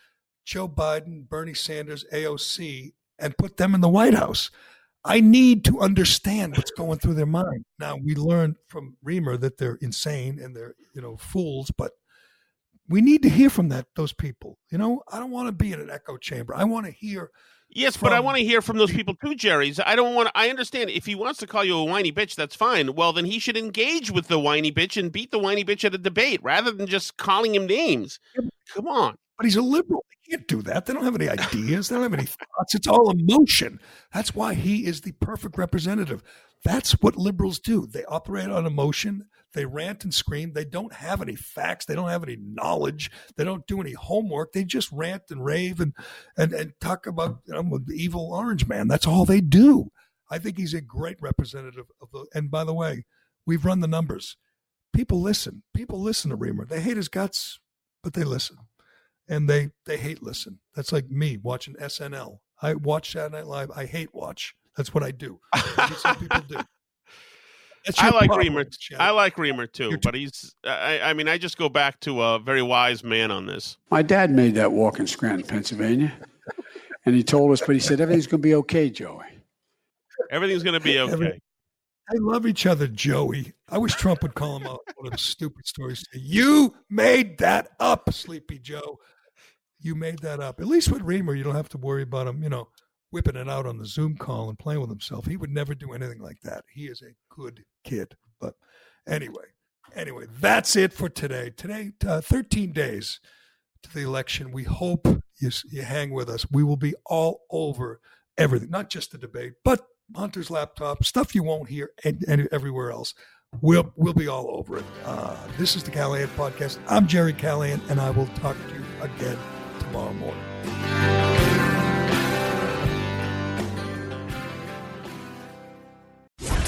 Joe Biden, Bernie Sanders, AOC, and put them in the White House. I need to understand what's going through their mind. Now we learned from Reamer that they're insane and they're you know fools, but we need to hear from that those people. You know, I don't want to be in an echo chamber. I want to hear. Yes, but I want to hear from those people too, Gerry's. I don't want. I understand if he wants to call you a whiny bitch, that's fine. Well, then he should engage with the whiny bitch and beat the whiny bitch at a debate rather than just calling him names. Come on. But he's a liberal. They can't do that. They don't have any ideas. They don't have any thoughts. It's all emotion. That's why he is the perfect representative. That's what liberals do. They operate on emotion. They rant and scream. They don't have any facts. They don't have any knowledge. They don't do any homework. They just rant and rave and and, and talk about you know, the evil orange man. That's all they do. I think he's a great representative of the. And by the way, we've run the numbers. People listen. People listen to Reamer. They hate his guts, but they listen and they they hate listen. That's like me watching SNL. I watch Saturday Night Live. I hate watch. That's what I do. Maybe some people do. [LAUGHS] I like problem, Reamer. Chad. I like Reamer too, but he's. I, I mean, I just go back to a very wise man on this. My dad made that walk in Scranton, Pennsylvania. And he told us, but he said, everything's going to be okay, Joey. Everything's going to be okay. They love each other, Joey. I wish Trump would call him out one of the stupid stories. You made that up, Sleepy Joe. You made that up. At least with Reamer, you don't have to worry about him, you know, whipping it out on the Zoom call and playing with himself. He would never do anything like that. He is a good kid. But anyway, anyway, that's it for today. Today, uh, 13 days to the election. We hope you, you hang with us. We will be all over everything, not just the debate, but Hunter's laptop, stuff you won't hear and everywhere else. We'll we'll be all over it. Uh, this is the Callahan podcast. I'm Gerry Callahan, and I will talk to you again tomorrow morning.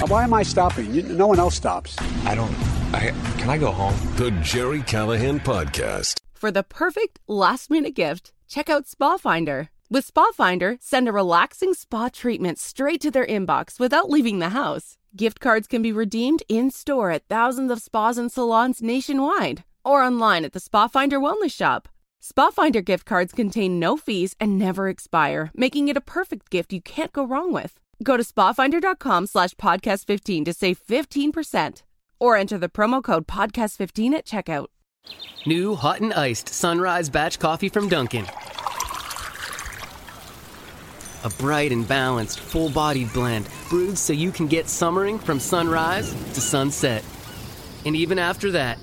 Why am I stopping? You, no one else stops. I don't. I can I go home? The Gerry Callahan podcast. For the perfect last minute gift, check out Spa Finder. With Spa Finder, send a relaxing spa treatment straight to their inbox without leaving the house. Gift cards can be redeemed in store at thousands of spas and salons nationwide or online at the Spa Finder Wellness Shop. Spa Finder gift cards contain no fees and never expire, making it a perfect gift you can't go wrong with. Go to spafinder.com slash podcast15 to save 15% or enter the promo code podcast15 at checkout. New hot and iced sunrise batch coffee from Dunkin'. A bright and balanced, full bodied blend brewed so you can get summering from sunrise to sunset. And even after that,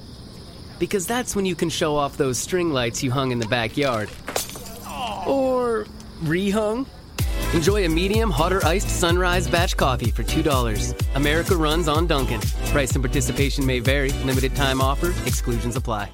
because that's when you can show off those string lights you hung in the backyard. Or rehung. Enjoy a medium, hotter iced sunrise batch coffee for $2. America runs on Dunkin'. Price and participation may vary. Limited time offer. Exclusions apply.